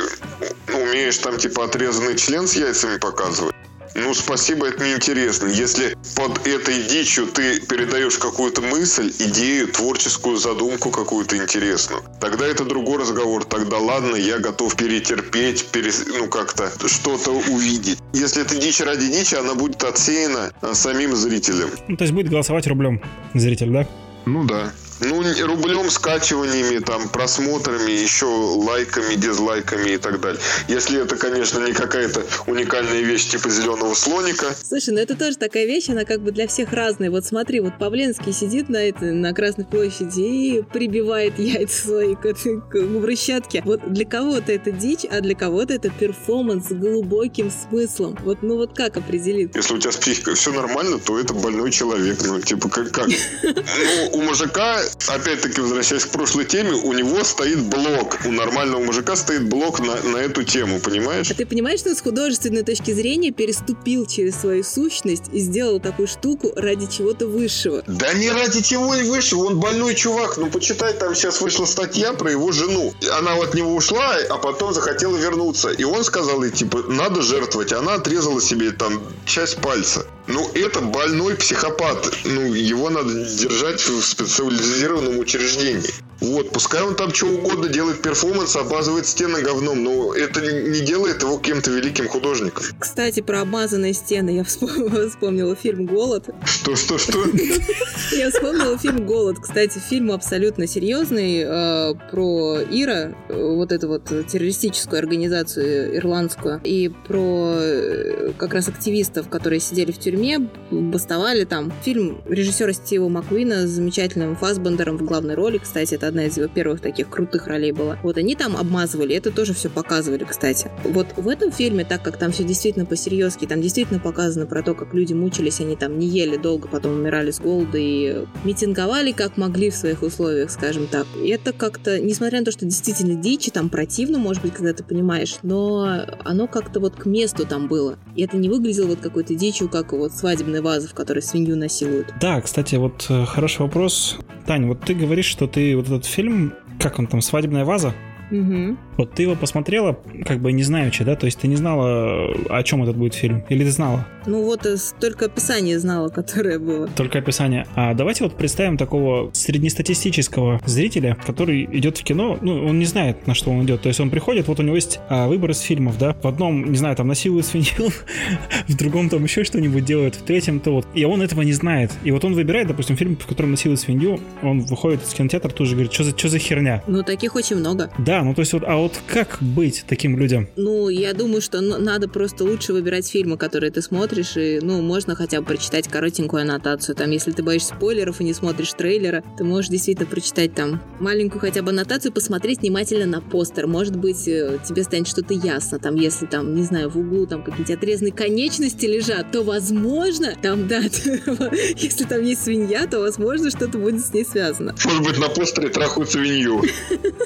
умеешь там типа отрезанный член с яйцами показывать? Ну, спасибо, это неинтересно. Если под этой дичью ты передаешь какую-то мысль, идею, творческую задумку какую-то интересную, тогда это другой разговор. Тогда ладно, я готов перетерпеть, перес... ну как-то что-то увидеть. Если это дичь ради дичи, она будет отсеяна а, самим зрителем. Ну, то есть будет голосовать рублем зритель, да? Ну да. Ну, рублем, скачиваниями, там, просмотрами, еще лайками, дизлайками и так далее. Если это, конечно, не какая-то уникальная вещь типа зеленого слоника. Слушай, ну это тоже такая вещь, она как бы для всех разная. Вот смотри, вот Павленский сидит на, это, на Красной площади и прибивает яйца свои к, этой, к брусчатке. Вот для кого-то это дичь, а для кого-то это перформанс с глубоким смыслом. Вот, ну вот как определить? Если у тебя с психикой все нормально, то это больной человек. Ну, типа, как? как? Ну, у мужика опять-таки, возвращаясь к прошлой теме, у него стоит блок. У нормального мужика стоит блок на, на эту тему, понимаешь? А ты понимаешь, что с художественной точки зрения переступил через свою сущность и сделал такую штуку ради чего-то высшего? Да не ради чего и высшего, он больной чувак. Ну, почитай, там сейчас вышла статья про его жену. Она от него ушла, а потом захотела вернуться. И он сказал ей, типа, надо жертвовать. Она отрезала себе там часть пальца. Ну, это больной психопат. Ну, его надо держать в специализированном учреждении. Вот, пускай он там что угодно делает перформанс, обмазывает стены говном, но это не делает его кем-то великим художником. Кстати, про обмазанные стены я вспомнила фильм «Голод». Что, что, что? Я вспомнила фильм «Голод». Кстати, фильм абсолютно серьезный э, про Ира, вот эту вот террористическую организацию ирландскую, и про э, как раз активистов, которые сидели в тюрьме, бастовали там. Фильм режиссера Стива Маквина с замечательным Фасбендером в главной роли, кстати, это одна из его первых таких крутых ролей была. Вот они там обмазывали, это тоже все показывали, кстати. Вот в этом фильме, так как там все действительно по-серьезки, там действительно показано про то, как люди мучились, они там не ели долго, потом умирали с голода и митинговали как могли в своих условиях, скажем так. И это как-то, несмотря на то, что действительно дичь, там противно, может быть, когда ты понимаешь, но оно как-то вот к месту там было. И это не выглядело вот какой-то дичью, как вот свадебная ваза, в которой свинью насилуют. Да, кстати, вот э, хороший вопрос. Тань, вот ты говоришь, что ты вот этот фильм, как он там, «Свадебная ваза»? Угу. Вот ты его посмотрела, как бы не знаючи, да? То есть ты не знала, о чем этот будет фильм? Или ты знала? Ну вот э, только описание знала, которое было. Только описание. А давайте вот представим такого среднестатистического зрителя, который идет в кино, ну, он не знает, на что он идет. То есть он приходит, вот у него есть а, выбор из фильмов, да? В одном, не знаю, там насилуют свинью, в другом там еще что-нибудь делают, в третьем то вот. И он этого не знает. И вот он выбирает, допустим, фильм, в котором насилуют свинью, он выходит из кинотеатра, тут же говорит, что за, что за херня? Ну, таких очень много. Да, ну то есть вот, а вот как быть таким людям? Ну, я думаю, что надо просто лучше выбирать фильмы, которые ты смотришь, и, ну, можно хотя бы прочитать коротенькую аннотацию. Там, если ты боишься спойлеров и не смотришь трейлера, ты можешь действительно прочитать там маленькую хотя бы аннотацию, посмотреть внимательно на постер. Может быть, э, тебе станет что-то ясно. Там, если там, не знаю, в углу там какие-то отрезанные конечности лежат, то, возможно, там, да, если там есть свинья, то, возможно, что-то будет с ней связано. Может быть, на постере трахают свинью.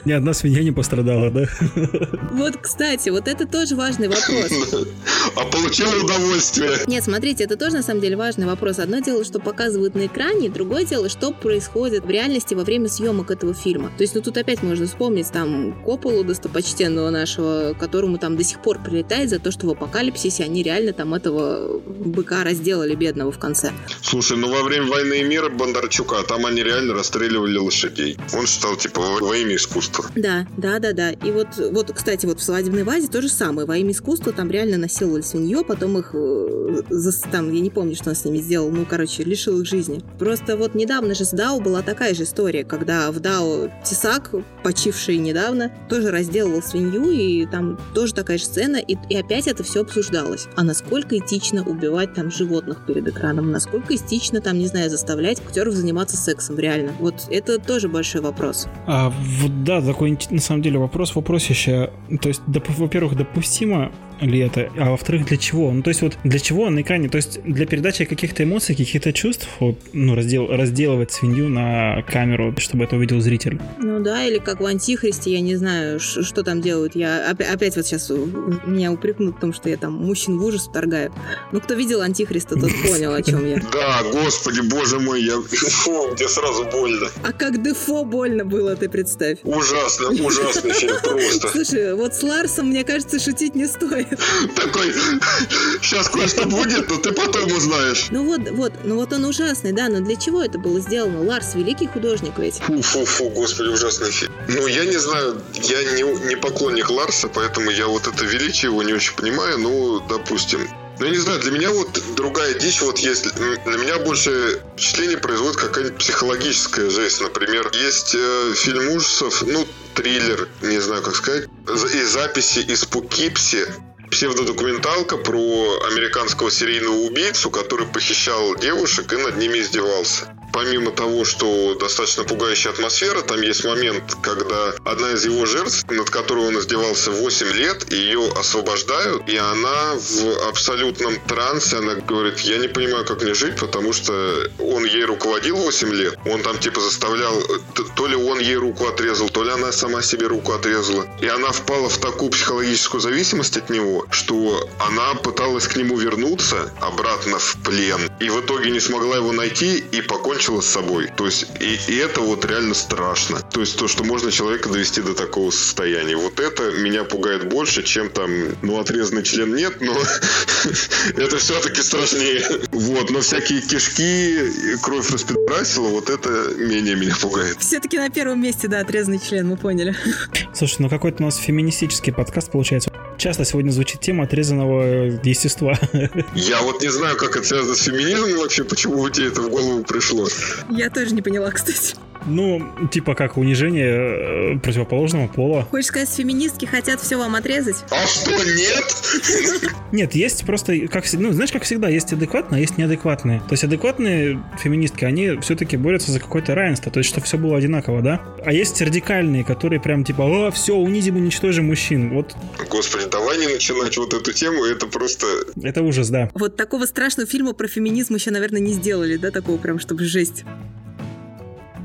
Ни одна свинья не пострадала, да? Вот, кстати, вот это тоже важный вопрос. а получил удовольствие. Нет, смотрите, это тоже на самом деле важный вопрос. Одно дело, что показывают на экране, другое дело, что происходит в реальности во время съемок этого фильма. То есть, ну тут опять можно вспомнить там Кополу достопочтенного нашего, которому там до сих пор прилетает за то, что в апокалипсисе они реально там этого быка разделали бедного в конце. Слушай, ну во время войны и мира Бондарчука, там они реально расстреливали лошадей. Он считал, типа, во имя искусства. Да, да, да, да. И вот, вот, кстати, вот в свадебной вазе то же самое. Во имя искусства там реально насиловали свинье, потом их э, там, я не помню, что он с ними сделал, ну, короче, лишил их жизни. Просто вот недавно же с Дао была такая же история, когда в Дао Тесак, почивший недавно, тоже разделывал свинью, и там тоже такая же сцена, и, и опять это все обсуждалось. А насколько этично убивать там животных перед экраном, насколько этично там, не знаю, заставлять актеров заниматься сексом, реально. Вот это тоже большой вопрос. А, вот да, такой на самом деле вопрос, вопрос еще. То есть, доп, во-первых, допустимо ли это, а во-вторых, для чего? Ну, то есть вот для чего на экране? То есть для передачи каких-то эмоций, каких-то чувств, вот, ну, раздел, разделывать свинью на камеру, чтобы это увидел зритель. Ну да, или как в «Антихристе», я не знаю, что там делают. Я опять вот сейчас меня упрекнут в том, что я там мужчин в ужас вторгаю. Ну, кто видел «Антихриста», тот понял, о чем я. Да, господи, боже мой, я... Фу, мне сразу больно. А как Дефо больно было, ты представь. Ужасно, ужасно фильм просто. Слушай, вот с Ларсом, мне кажется, шутить не стоит. Такой, сейчас кое-что будет, но ты потом узнаешь. Ну вот, вот, ну вот он ужасный, да, но для чего это было сделано? Ларс великий художник ведь. Фу-фу-фу, господи, ужасный фильм. Ну, я не знаю, я не, не поклонник Ларса, поэтому я вот это величие его не очень понимаю, ну, допустим. Ну, я не знаю, для меня вот другая дичь, вот есть, для меня больше впечатление производит какая-нибудь психологическая жесть. Например, есть э, фильм ужасов, ну, триллер, не знаю, как сказать, и записи из Пукипси, псевдодокументалка про американского серийного убийцу, который похищал девушек и над ними издевался помимо того, что достаточно пугающая атмосфера, там есть момент, когда одна из его жертв, над которой он издевался 8 лет, ее освобождают, и она в абсолютном трансе, она говорит, я не понимаю, как мне жить, потому что он ей руководил 8 лет, он там типа заставлял, то ли он ей руку отрезал, то ли она сама себе руку отрезала, и она впала в такую психологическую зависимость от него, что она пыталась к нему вернуться обратно в плен, и в итоге не смогла его найти и покончила покончила с собой. То есть, и, и это вот реально страшно. То есть, то, что можно человека довести до такого состояния. Вот это меня пугает больше, чем там, ну, отрезанный член нет, но это все-таки страшнее. Вот, но всякие кишки, кровь распидорасила, вот это менее меня пугает. Все-таки на первом месте, да, отрезанный член, мы поняли. Слушай, ну какой-то у нас феминистический подкаст получается. Часто сегодня звучит тема отрезанного естества. Я вот не знаю, как это связано с феминизмом вообще, почему тебе это в голову пришло. Я тоже не поняла, кстати. Ну, типа как унижение э, противоположного пола. Хочешь сказать, феминистки хотят все вам отрезать? А что, нет? Нет, есть просто, как, ну, знаешь, как всегда, есть адекватные, а есть неадекватные. То есть адекватные феминистки, они все-таки борются за какое-то равенство, то есть, чтобы все было одинаково, да? А есть радикальные, которые прям типа, о, все, унизим, уничтожим мужчин. Вот. Господи, давай не начинать вот эту тему, это просто... Это ужас, да. Вот такого страшного фильма про феминизм еще, наверное, не сделали, да, такого прям, чтобы жесть свежесть.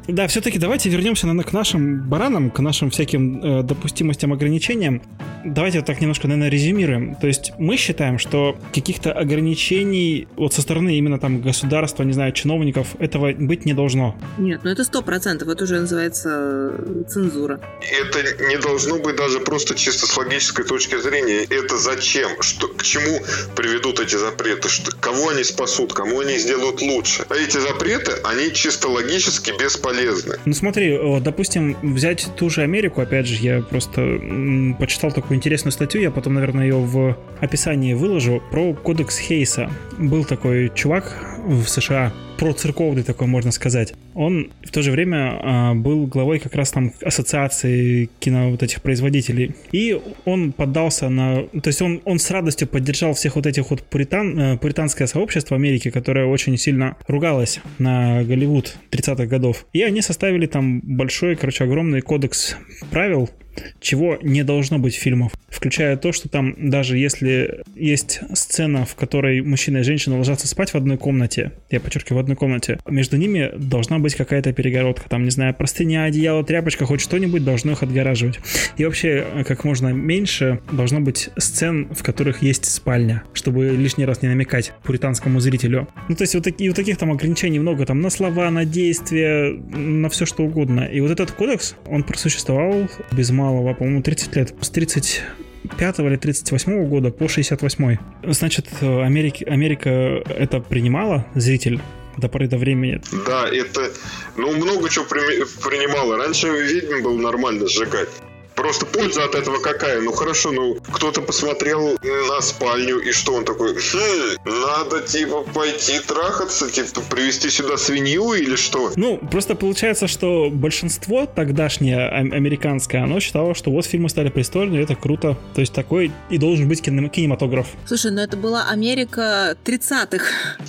Да, все-таки давайте вернемся на, к нашим баранам, к нашим всяким э, допустимостям, ограничениям. Давайте вот так немножко, наверное, резюмируем. То есть мы считаем, что каких-то ограничений вот со стороны именно там государства, не знаю, чиновников, этого быть не должно. Нет, ну это сто процентов, это уже называется э, цензура. Это не должно быть даже просто чисто с логической точки зрения. Это зачем? Что, к чему приведут эти запреты? Что, кого они спасут? Кому они сделают лучше? А эти запреты, они чисто логически бесполезны полезны. Ну смотри, вот, допустим, взять ту же Америку, опять же, я просто почитал такую интересную статью, я потом, наверное, ее в описании выложу, про кодекс Хейса. Был такой чувак в США, про церковный такой, можно сказать. Он в то же время а, был главой как раз там ассоциации кино вот этих производителей. И он поддался на... То есть он, он с радостью поддержал всех вот этих вот пуритан, э, пуританское сообщество Америки, которое очень сильно ругалось на Голливуд 30-х годов. И они составили там большой, короче, огромный кодекс правил, чего не должно быть в фильмах. Включая то, что там даже если есть сцена, в которой мужчина и женщина ложатся спать в одной комнате, я подчеркиваю, в одной комнате, между ними должна быть какая-то перегородка, там, не знаю, простыня, одеяло, тряпочка, хоть что-нибудь должно их отгораживать. И вообще, как можно меньше должно быть сцен, в которых есть спальня, чтобы лишний раз не намекать пуританскому зрителю. Ну, то есть вот, такие, вот таких там ограничений много, там, на слова, на действия, на все что угодно. И вот этот кодекс, он просуществовал без малого, по-моему, 30 лет. С 30 5 или 38 года по 68 Значит, Америки, Америка это принимала, зритель, до поры до времени. Да, это, ну, много чего при, принимало. Раньше ведьм был нормально сжигать. Просто польза от этого какая? Ну хорошо, ну кто-то посмотрел на спальню, и что он такой? Хм, надо типа пойти трахаться, типа привести сюда свинью или что? Ну, просто получается, что большинство тогдашнее американское, оно считало, что вот фильмы стали престольными, это круто. То есть такой и должен быть кинематограф. Слушай, ну это была Америка 30-х.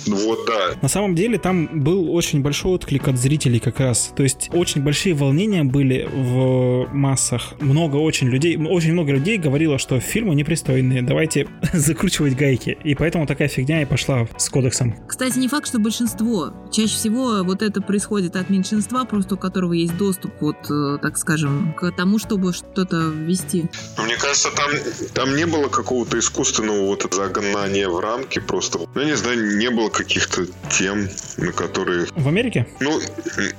Вот, да. На самом деле там был очень большой отклик от зрителей как раз. То есть очень большие волнения были в массах. Много много очень людей, очень много людей говорило, что фильмы непристойные, давайте закручивать гайки. И поэтому такая фигня и пошла с кодексом. Кстати, не факт, что большинство. Чаще всего вот это происходит от меньшинства, просто у которого есть доступ, вот, э, так скажем, к тому, чтобы что-то ввести. Мне кажется, там, там не было какого-то искусственного вот загнания в рамки, просто, ну, не знаю, не было каких-то тем, на которые... В Америке? Ну,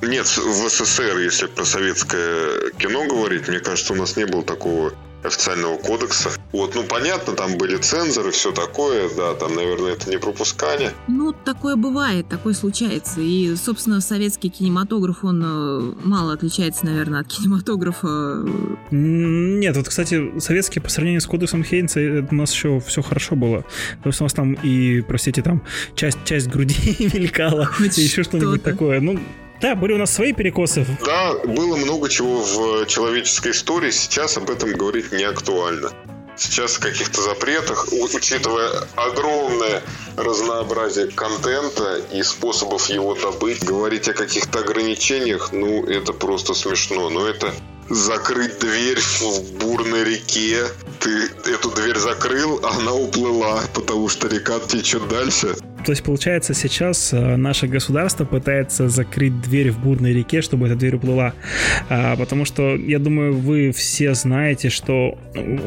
нет, в СССР, если про советское кино говорить, мне кажется, у нас нас не было такого официального кодекса. Вот, ну понятно, там были цензоры, все такое, да, там, наверное, это не пропускание. Ну, такое бывает, такое случается. И, собственно, советский кинематограф, он э, мало отличается, наверное, от кинематографа. Нет, вот, кстати, советский по сравнению с кодексом Хейнса у нас еще все хорошо было. То есть у нас там и, простите, там часть, часть груди мелькала, Хоть и еще что-нибудь такое. Ну, да, были у нас свои перекосы. Да, было много чего в человеческой истории. Сейчас об этом говорить не актуально. Сейчас о каких-то запретах, учитывая огромное разнообразие контента и способов его добыть, говорить о каких-то ограничениях, ну, это просто смешно. Но это закрыть дверь в бурной реке. Ты эту дверь закрыл, она уплыла, потому что река течет дальше. То есть, получается, сейчас э, наше государство пытается закрыть дверь в бурной реке, чтобы эта дверь уплыла. А, потому что, я думаю, вы все знаете, что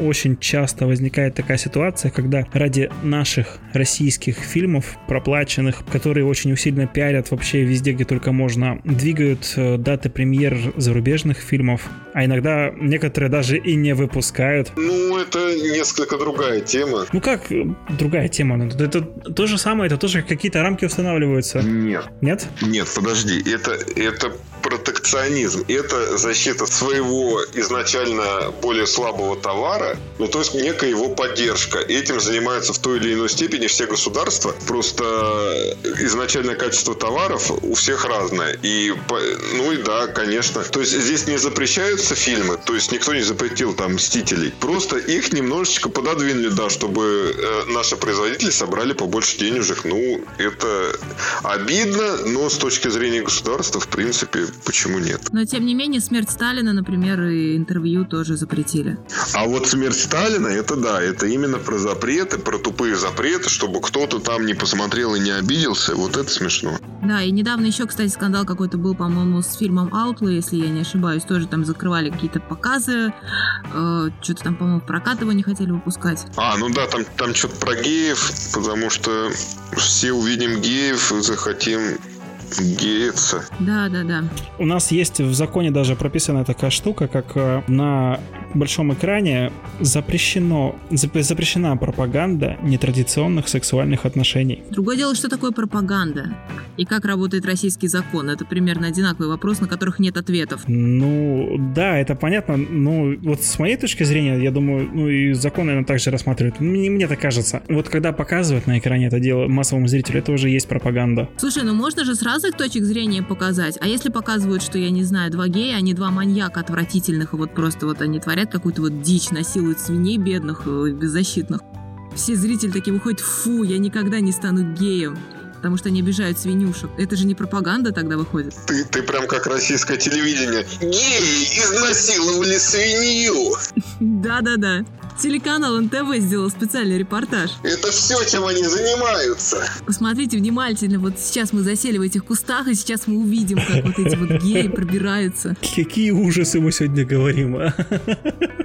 очень часто возникает такая ситуация, когда ради наших российских фильмов, проплаченных, которые очень усиленно пиарят вообще везде, где только можно, двигают э, даты премьер зарубежных фильмов, а иногда некоторые даже и не выпускают. Ну, это несколько другая тема. Ну как другая тема? Ну, это то же самое, это тоже какие-то рамки устанавливаются. Нет. Нет? Нет, подожди. Это, это протекционизм. Это защита своего изначально более слабого товара, ну то есть некая его поддержка. Этим занимаются в той или иной степени все государства. Просто изначальное качество товаров у всех разное. И, ну и да, конечно. То есть здесь не запрещаются фильмы, то есть никто не запретил там «Мстителей». Просто их немножечко пододвинули, да, чтобы э, наши производители собрали побольше денежек. Ну, это обидно, но с точки зрения государства, в принципе, почему нет? Но тем не менее, смерть Сталина, например, и интервью тоже запретили. А вот смерть Сталина, это да, это именно про запреты, про тупые запреты, чтобы кто-то там не посмотрел и не обиделся. Вот это смешно. Да, и недавно еще, кстати, скандал какой-то был, по-моему, с фильмом Аутла, если я не ошибаюсь. Тоже там закрывали какие-то показы. Э, что-то там, по-моему, в прокат его не хотели выпускать. А, ну да, там, там что-то про геев, потому что все увидим геев захотим геется. Да, да, да. У нас есть в законе даже прописана такая штука, как э, на большом экране запрещено, запрещена пропаганда нетрадиционных сексуальных отношений. Другое дело, что такое пропаганда и как работает российский закон. Это примерно одинаковый вопрос, на которых нет ответов. Ну, да, это понятно. Ну, вот с моей точки зрения, я думаю, ну и закон, наверное, также рассматривают. Мне, мне так кажется. Вот когда показывают на экране это дело массовому зрителю, это уже есть пропаганда. Слушай, ну можно же с разных точек зрения показать. А если показывают, что, я не знаю, два гея, они два маньяка отвратительных, и вот просто вот они творят какую-то вот дичь, насилуют свиней бедных, э, беззащитных. Все зрители такие выходят, фу, я никогда не стану геем. Потому что они обижают свинюшек. Это же не пропаганда тогда выходит. Ты, ты прям как российское телевидение. Геи изнасиловали свинью! Да-да-да. Телеканал НТВ сделал специальный репортаж. Это все, чем они занимаются. Посмотрите внимательно, вот сейчас мы засели в этих кустах, и сейчас мы увидим, как вот эти вот геи пробираются. Какие ужасы мы сегодня говорим, а?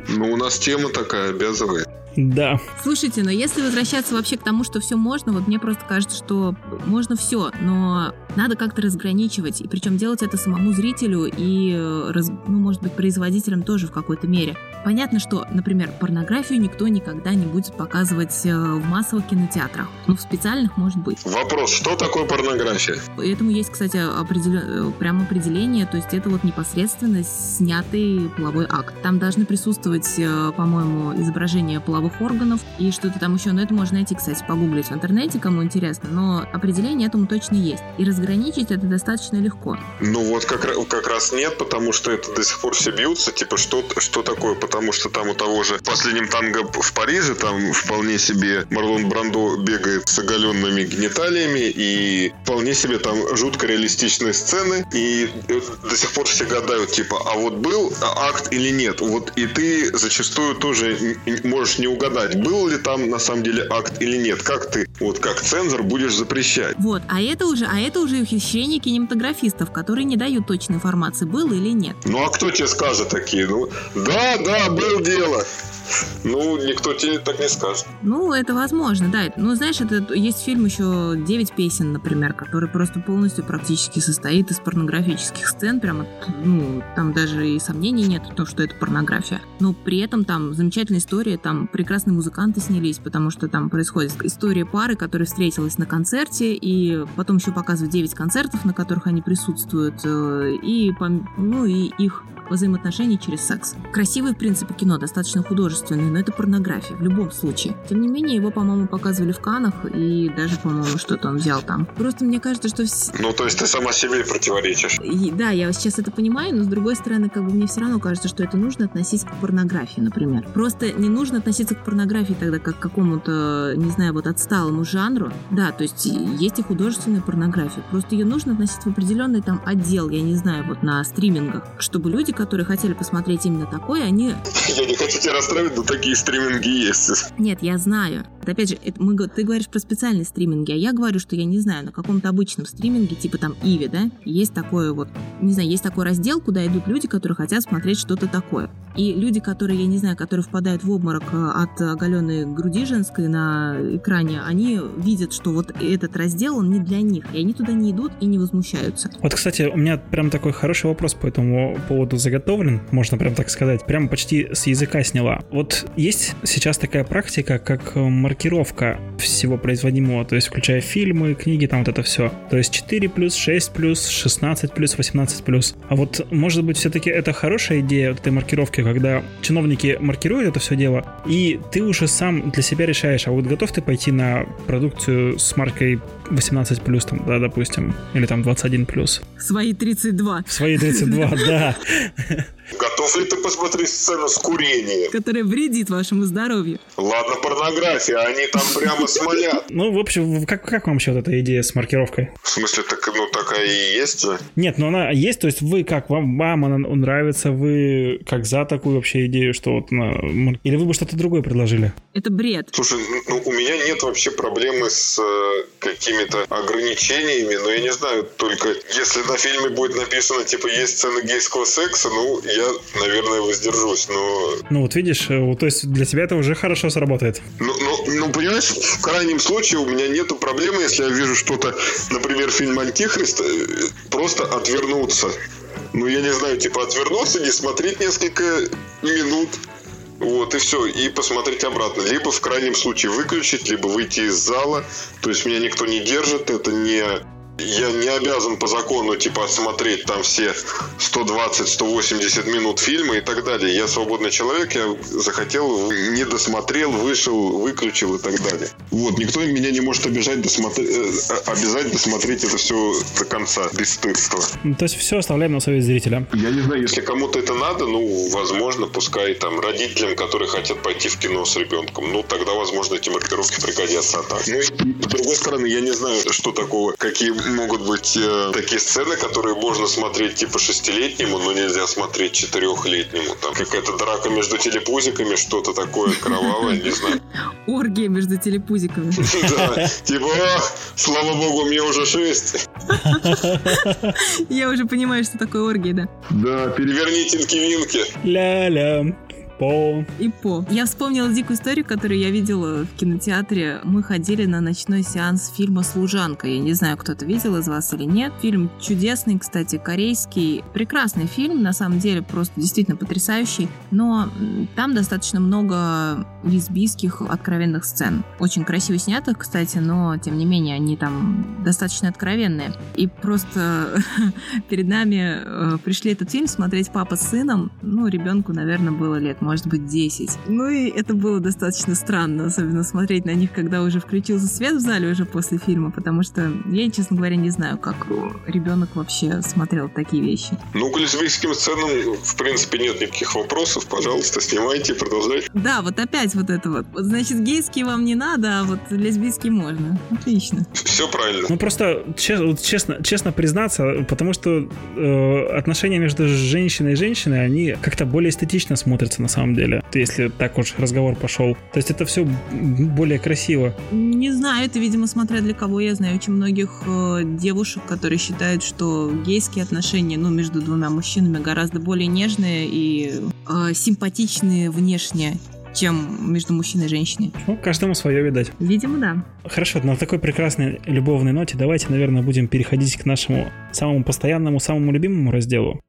Ну, у нас тема такая обязывает. Да. Слушайте, но если возвращаться вообще к тому, что все можно, вот мне просто кажется, что можно все, но надо как-то разграничивать, и причем делать это самому зрителю и, э, ну, может быть, производителям тоже в какой-то мере. Понятно, что, например, порнографию никто никогда не будет показывать э, в массовых кинотеатрах, но в специальных может быть. Вопрос, что такое порнография? Этому есть, кстати, определен... Э, прям определение, то есть это вот непосредственно снятый половой акт. Там должны присутствовать, по-моему, изображение половых органов и что-то там еще, но это можно найти, кстати, погуглить в интернете, кому интересно, но определение этому точно есть. И разграничить это достаточно легко. Ну вот как, как раз нет, потому что это до сих пор все бьются, типа что, что такое, потому что там у того же в последнем танго в Париже там вполне себе Марлон Брандо бегает с оголенными гениталиями и вполне себе там жутко реалистичные сцены. И до сих пор все гадают, типа, а вот был акт или нет, вот и ты зачастую тоже можешь не угадать, был ли там на самом деле акт или нет, как ты, вот как цензор будешь запрещать. Вот, а это уже, а это уже ухищрение кинематографистов, которые не дают точной информации, был или нет. Ну а кто тебе скажет такие? Ну, да, да, был дело. Ну, никто тебе так не скажет. Ну, это возможно, да. Ну, знаешь, это есть фильм еще «Девять песен», например, который просто полностью практически состоит из порнографических сцен. Прямо, ну, там даже и сомнений нет в том, что это порнография. Но при этом там замечательная история, там прекрасные музыканты снялись, потому что там происходит история пары, которая встретилась на концерте, и потом еще показывают 9 концертов, на которых они присутствуют, э, и, ну, и их взаимоотношений через секс. Красивое, в принципе, кино, достаточно художественное, но это порнография в любом случае. Тем не менее, его, по-моему, показывали в Канах, и даже, по-моему, что-то он взял там. Просто мне кажется, что... Ну, то есть ты сама себе противоречишь. И, да, я сейчас это понимаю, но с другой стороны, как бы мне все равно кажется, что это нужно относить к порнографии, например. Просто не нужно относиться к порнографии тогда как к какому-то, не знаю, вот отсталому жанру. Да, то есть есть и художественная порнография. Просто ее нужно относить в определенный там отдел, я не знаю, вот на стримингах, чтобы люди, которые хотели посмотреть именно такое, они... Я не хочу тебя расстраивать, но такие стриминги есть. Нет, я знаю. Опять же, это мы, ты говоришь про специальные стриминги, а я говорю, что я не знаю, на каком-то обычном стриминге, типа там Иви, да, есть такое вот, не знаю, есть такой раздел, куда идут люди, которые хотят смотреть что-то такое. И люди, которые, я не знаю, которые впадают в обморок э, от оголенной груди женской на экране, они видят, что вот этот раздел, он не для них, и они туда не идут и не возмущаются. Вот, кстати, у меня прям такой хороший вопрос по этому поводу заготовлен, можно прям так сказать, прям почти с языка сняла. Вот есть сейчас такая практика, как маркировка всего производимого, то есть включая фильмы, книги, там вот это все. То есть 4 плюс, 6 плюс, 16 плюс, 18 плюс. А вот, может быть, все-таки это хорошая идея вот этой маркировки, когда чиновники маркируют это все дело, и ты уже сам для себя решаешь, а вот готов ты пойти на продукцию с маркой 18 плюс, там, да, допустим, или там 21 плюс. Свои 32. Свои 32, да. Готов ли ты посмотреть сцену с курением? Которая вредит вашему здоровью. Ладно, порнография, они там прямо смолят. Ну, в общем, как, как вам вообще вот эта идея с маркировкой? В смысле, так, ну, такая и есть же? Нет, ну она есть, то есть вы как, вам, вам она нравится, вы как за такую вообще идею, что вот она... Или вы бы что-то другое предложили? Это бред. Слушай, ну, у меня нет вообще проблемы с э, какими-то ограничениями, но я не знаю, только если на фильме будет написано, типа, есть сцены гейского секса, ну, я, наверное, воздержусь, но... Ну, вот видишь, э, то есть для тебя это уже хорошо сработает. Ну, ну, ну, понимаешь, в крайнем случае у меня нету проблемы, если я вижу что-то, например, фильм «Антихрист», э, просто отвернуться. Ну, я не знаю, типа отвернуться, не смотреть несколько минут, вот, и все, и посмотреть обратно. Либо в крайнем случае выключить, либо выйти из зала. То есть меня никто не держит, это не я не обязан по закону, типа, смотреть там все 120-180 минут фильма и так далее. Я свободный человек, я захотел, не досмотрел, вышел, выключил и так далее. Вот, никто меня не может обижать, досмотреть, э, обязать досмотреть это все до конца, без стыдства. Ну, то есть все оставляем на совет зрителя. Я не знаю, если кому-то это надо, ну, возможно, пускай там родителям, которые хотят пойти в кино с ребенком, ну, тогда, возможно, эти маркировки пригодятся. А так, ну, и, с другой стороны, я не знаю, что такого, какие могут быть э, такие сцены, которые можно смотреть типа шестилетнему, но нельзя смотреть четырехлетнему. Там какая-то драка между телепузиками, что-то такое кровавое, не знаю. Оргия между телепузиками. Да, типа, слава богу, мне уже шесть. Я уже понимаю, что такое оргия, да. Да, переверните винки Ля-ля по. И по. Я вспомнила дикую историю, которую я видела в кинотеатре. Мы ходили на ночной сеанс фильма «Служанка». Я не знаю, кто-то видел из вас или нет. Фильм чудесный, кстати, корейский. Прекрасный фильм, на самом деле, просто действительно потрясающий. Но там достаточно много лесбийских откровенных сцен. Очень красиво снятых, кстати, но, тем не менее, они там достаточно откровенные. И просто перед нами э, пришли этот фильм смотреть папа с сыном. Ну, ребенку, наверное, было лет, может быть, 10. Ну и это было достаточно странно, особенно смотреть на них, когда уже включился свет в зале уже после фильма, потому что я, честно говоря, не знаю, как ребенок вообще смотрел такие вещи. Ну, к лесбийским сценам, в принципе, нет никаких вопросов. Пожалуйста, снимайте, продолжайте. Да, вот опять вот это вот. вот значит, гейский вам не надо, а вот лесбийский можно. Отлично. Все правильно. Ну, просто честно, честно, честно признаться, потому что э, отношения между женщиной и женщиной, они как-то более эстетично смотрятся на самом самом деле, если так уж разговор пошел. То есть это все более красиво. Не знаю, это, видимо, смотря для кого. Я знаю очень многих э, девушек, которые считают, что гейские отношения, ну, между двумя мужчинами гораздо более нежные и э, симпатичные внешне, чем между мужчиной и женщиной. Ну, каждому свое, видать. Видимо, да. Хорошо, на такой прекрасной любовной ноте давайте, наверное, будем переходить к нашему самому постоянному, самому любимому разделу.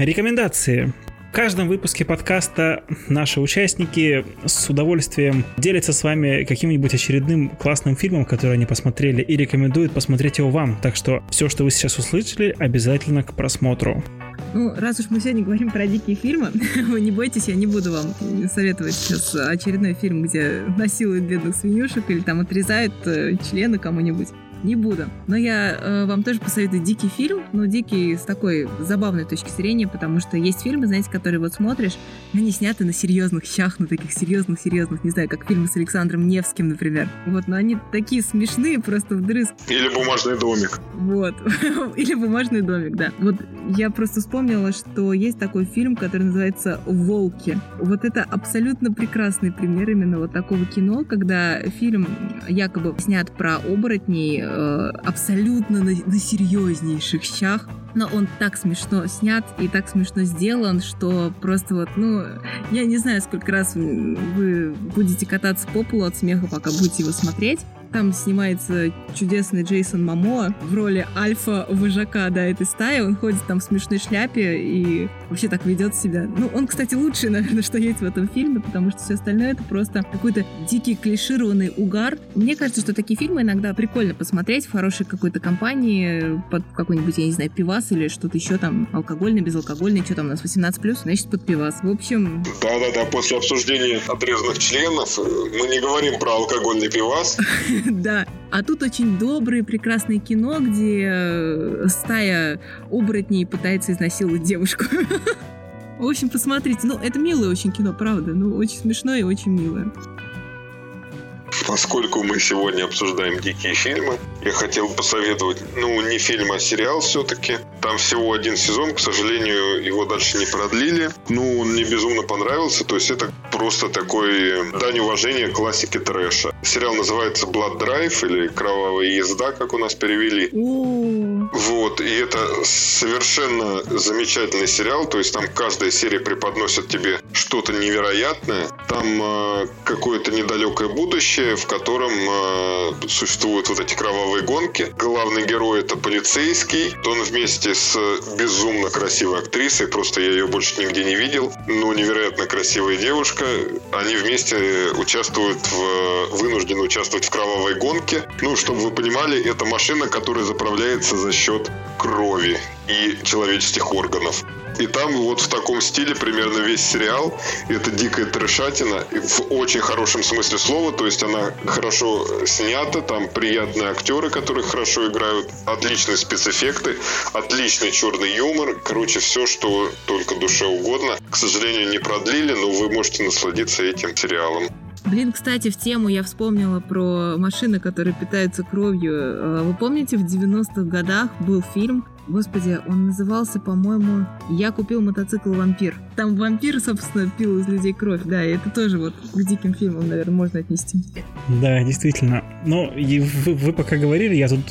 Рекомендации. В каждом выпуске подкаста наши участники с удовольствием делятся с вами каким-нибудь очередным классным фильмом, который они посмотрели, и рекомендуют посмотреть его вам. Так что все, что вы сейчас услышали, обязательно к просмотру. Ну, раз уж мы сегодня говорим про дикие фильмы, вы не бойтесь, я не буду вам советовать сейчас очередной фильм, где насилуют бедных свинюшек или там отрезают э, члены кому-нибудь не буду. Но я э, вам тоже посоветую дикий фильм, но дикий с такой забавной точки зрения, потому что есть фильмы, знаете, которые вот смотришь, они сняты на серьезных щах, на таких серьезных-серьезных, не знаю, как фильмы с Александром Невским, например. Вот, но они такие смешные, просто вдрызг. Или «Бумажный домик». Вот. Или «Бумажный домик», да. Вот я просто вспомнила, что есть такой фильм, который называется «Волки». Вот это абсолютно прекрасный пример именно вот такого кино, когда фильм якобы снят про оборотней, Э, абсолютно на, на серьезнейших щах. Но он так смешно снят и так смешно сделан, что просто вот, ну, я не знаю, сколько раз вы будете кататься по полу от смеха, пока будете его смотреть. Там снимается чудесный Джейсон Мамо в роли альфа-вожака, да, этой стаи. Он ходит там в смешной шляпе и вообще так ведет себя. Ну, он, кстати, лучший, наверное, что есть в этом фильме, потому что все остальное это просто какой-то дикий клишированный угар. Мне кажется, что такие фильмы иногда прикольно посмотреть в хорошей какой-то компании под какой-нибудь, я не знаю, пивас или что-то еще там, алкогольный, безалкогольный, что там у нас 18+, значит, под пивас. В общем... Да-да-да, после обсуждения отрезанных членов э, мы не говорим про алкогольный пивас. Да. А тут очень доброе, прекрасное кино, где э, стая оборотней пытается изнасиловать девушку. В общем, посмотрите. Ну, это милое очень кино, правда. Ну, очень смешное и очень милое. Поскольку мы сегодня обсуждаем дикие фильмы, я хотел посоветовать, ну, не фильм, а сериал все-таки. Там всего один сезон, к сожалению, его дальше не продлили. Ну, он мне безумно понравился, то есть это просто такой дань уважения классике трэша. Сериал называется Blood Drive или Кровавая езда, как у нас перевели. Вот, и это совершенно замечательный сериал, то есть там каждая серия преподносит тебе что-то невероятное. Там э, какое-то недалекое будущее, в котором э, существуют вот эти кровавые гонки. Главный герой это полицейский. Он вместе с безумно красивой актрисой, просто я ее больше нигде не видел, но невероятно красивая девушка. Они вместе участвуют в, вынуждены участвовать в кровавой гонке. Ну, чтобы вы понимали, это машина, которая заправляется за счет крови и человеческих органов. И там вот в таком стиле примерно весь сериал. Это дикая трешатина в очень хорошем смысле слова. То есть она хорошо снята, там приятные актеры, которые хорошо играют, отличные спецэффекты, отличный черный юмор. Короче, все, что только душе угодно. К сожалению, не продлили, но вы можете насладиться этим сериалом. Блин, кстати, в тему я вспомнила про машины, которые питаются кровью. Э, вы помните, в 90-х годах был фильм Господи, он назывался, по-моему, «Я купил мотоцикл «Вампир». Там вампир, собственно, пил из людей кровь, да, и это тоже вот к диким фильмам, наверное, можно отнести. Да, действительно. Но и вы, вы пока говорили, я тут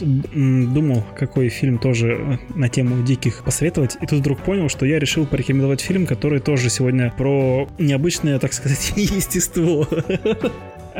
думал, какой фильм тоже на тему диких посоветовать, и тут вдруг понял, что я решил порекомендовать фильм, который тоже сегодня про необычное, так сказать, естество.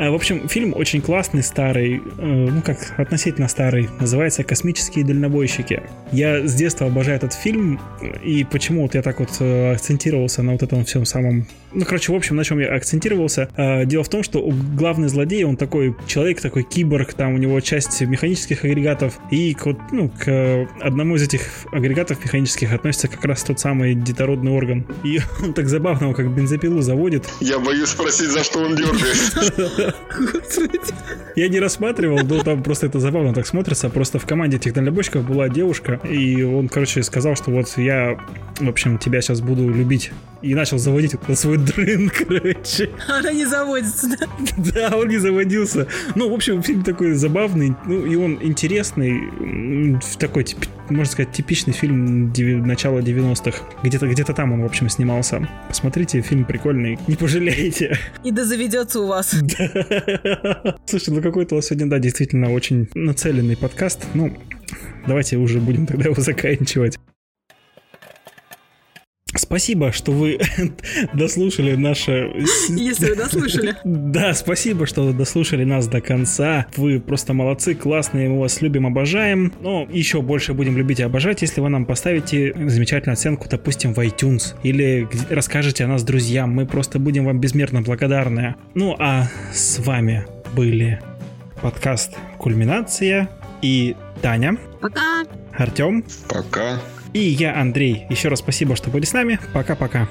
А, в общем, фильм очень классный, старый, э, ну как, относительно старый, называется «Космические дальнобойщики». Я с детства обожаю этот фильм, и почему вот я так вот э, акцентировался на вот этом всем самом... Ну, короче, в общем, на чем я акцентировался. А, дело в том, что главный злодей, он такой человек, такой киборг, там у него часть механических агрегатов, и к, вот, ну, к одному из этих агрегатов механических относится как раз тот самый детородный орган. И он так забавно, как бензопилу заводит. Я боюсь спросить, за что он дергает. Я не рассматривал, но там просто это забавно так смотрится. Просто в команде этих дальнобойщиков была девушка, и он, короче, сказал, что вот я, в общем, тебя сейчас буду любить. И начал заводить свой дрын, короче. Она не заводится, да? Да, он не заводился. Ну, в общем, фильм такой забавный, ну, и он интересный, такой, можно сказать, типичный фильм начала 90-х. Где-то где там он, в общем, снимался. Посмотрите, фильм прикольный, не пожалеете. И да заведется у вас. Слушай, ну какой-то у вас сегодня, да, действительно очень нацеленный подкаст. Ну, давайте уже будем тогда его заканчивать. Спасибо, что вы дослушали наше... Если вы дослушали. Да, спасибо, что дослушали нас до конца. Вы просто молодцы, классные, мы вас любим, обожаем. Но еще больше будем любить и обожать, если вы нам поставите замечательную оценку, допустим, в iTunes. Или расскажете о нас друзьям. Мы просто будем вам безмерно благодарны. Ну, а с вами были подкаст «Кульминация» и Таня. Пока. Артем. Пока. И я, Андрей. Еще раз спасибо, что были с нами. Пока-пока.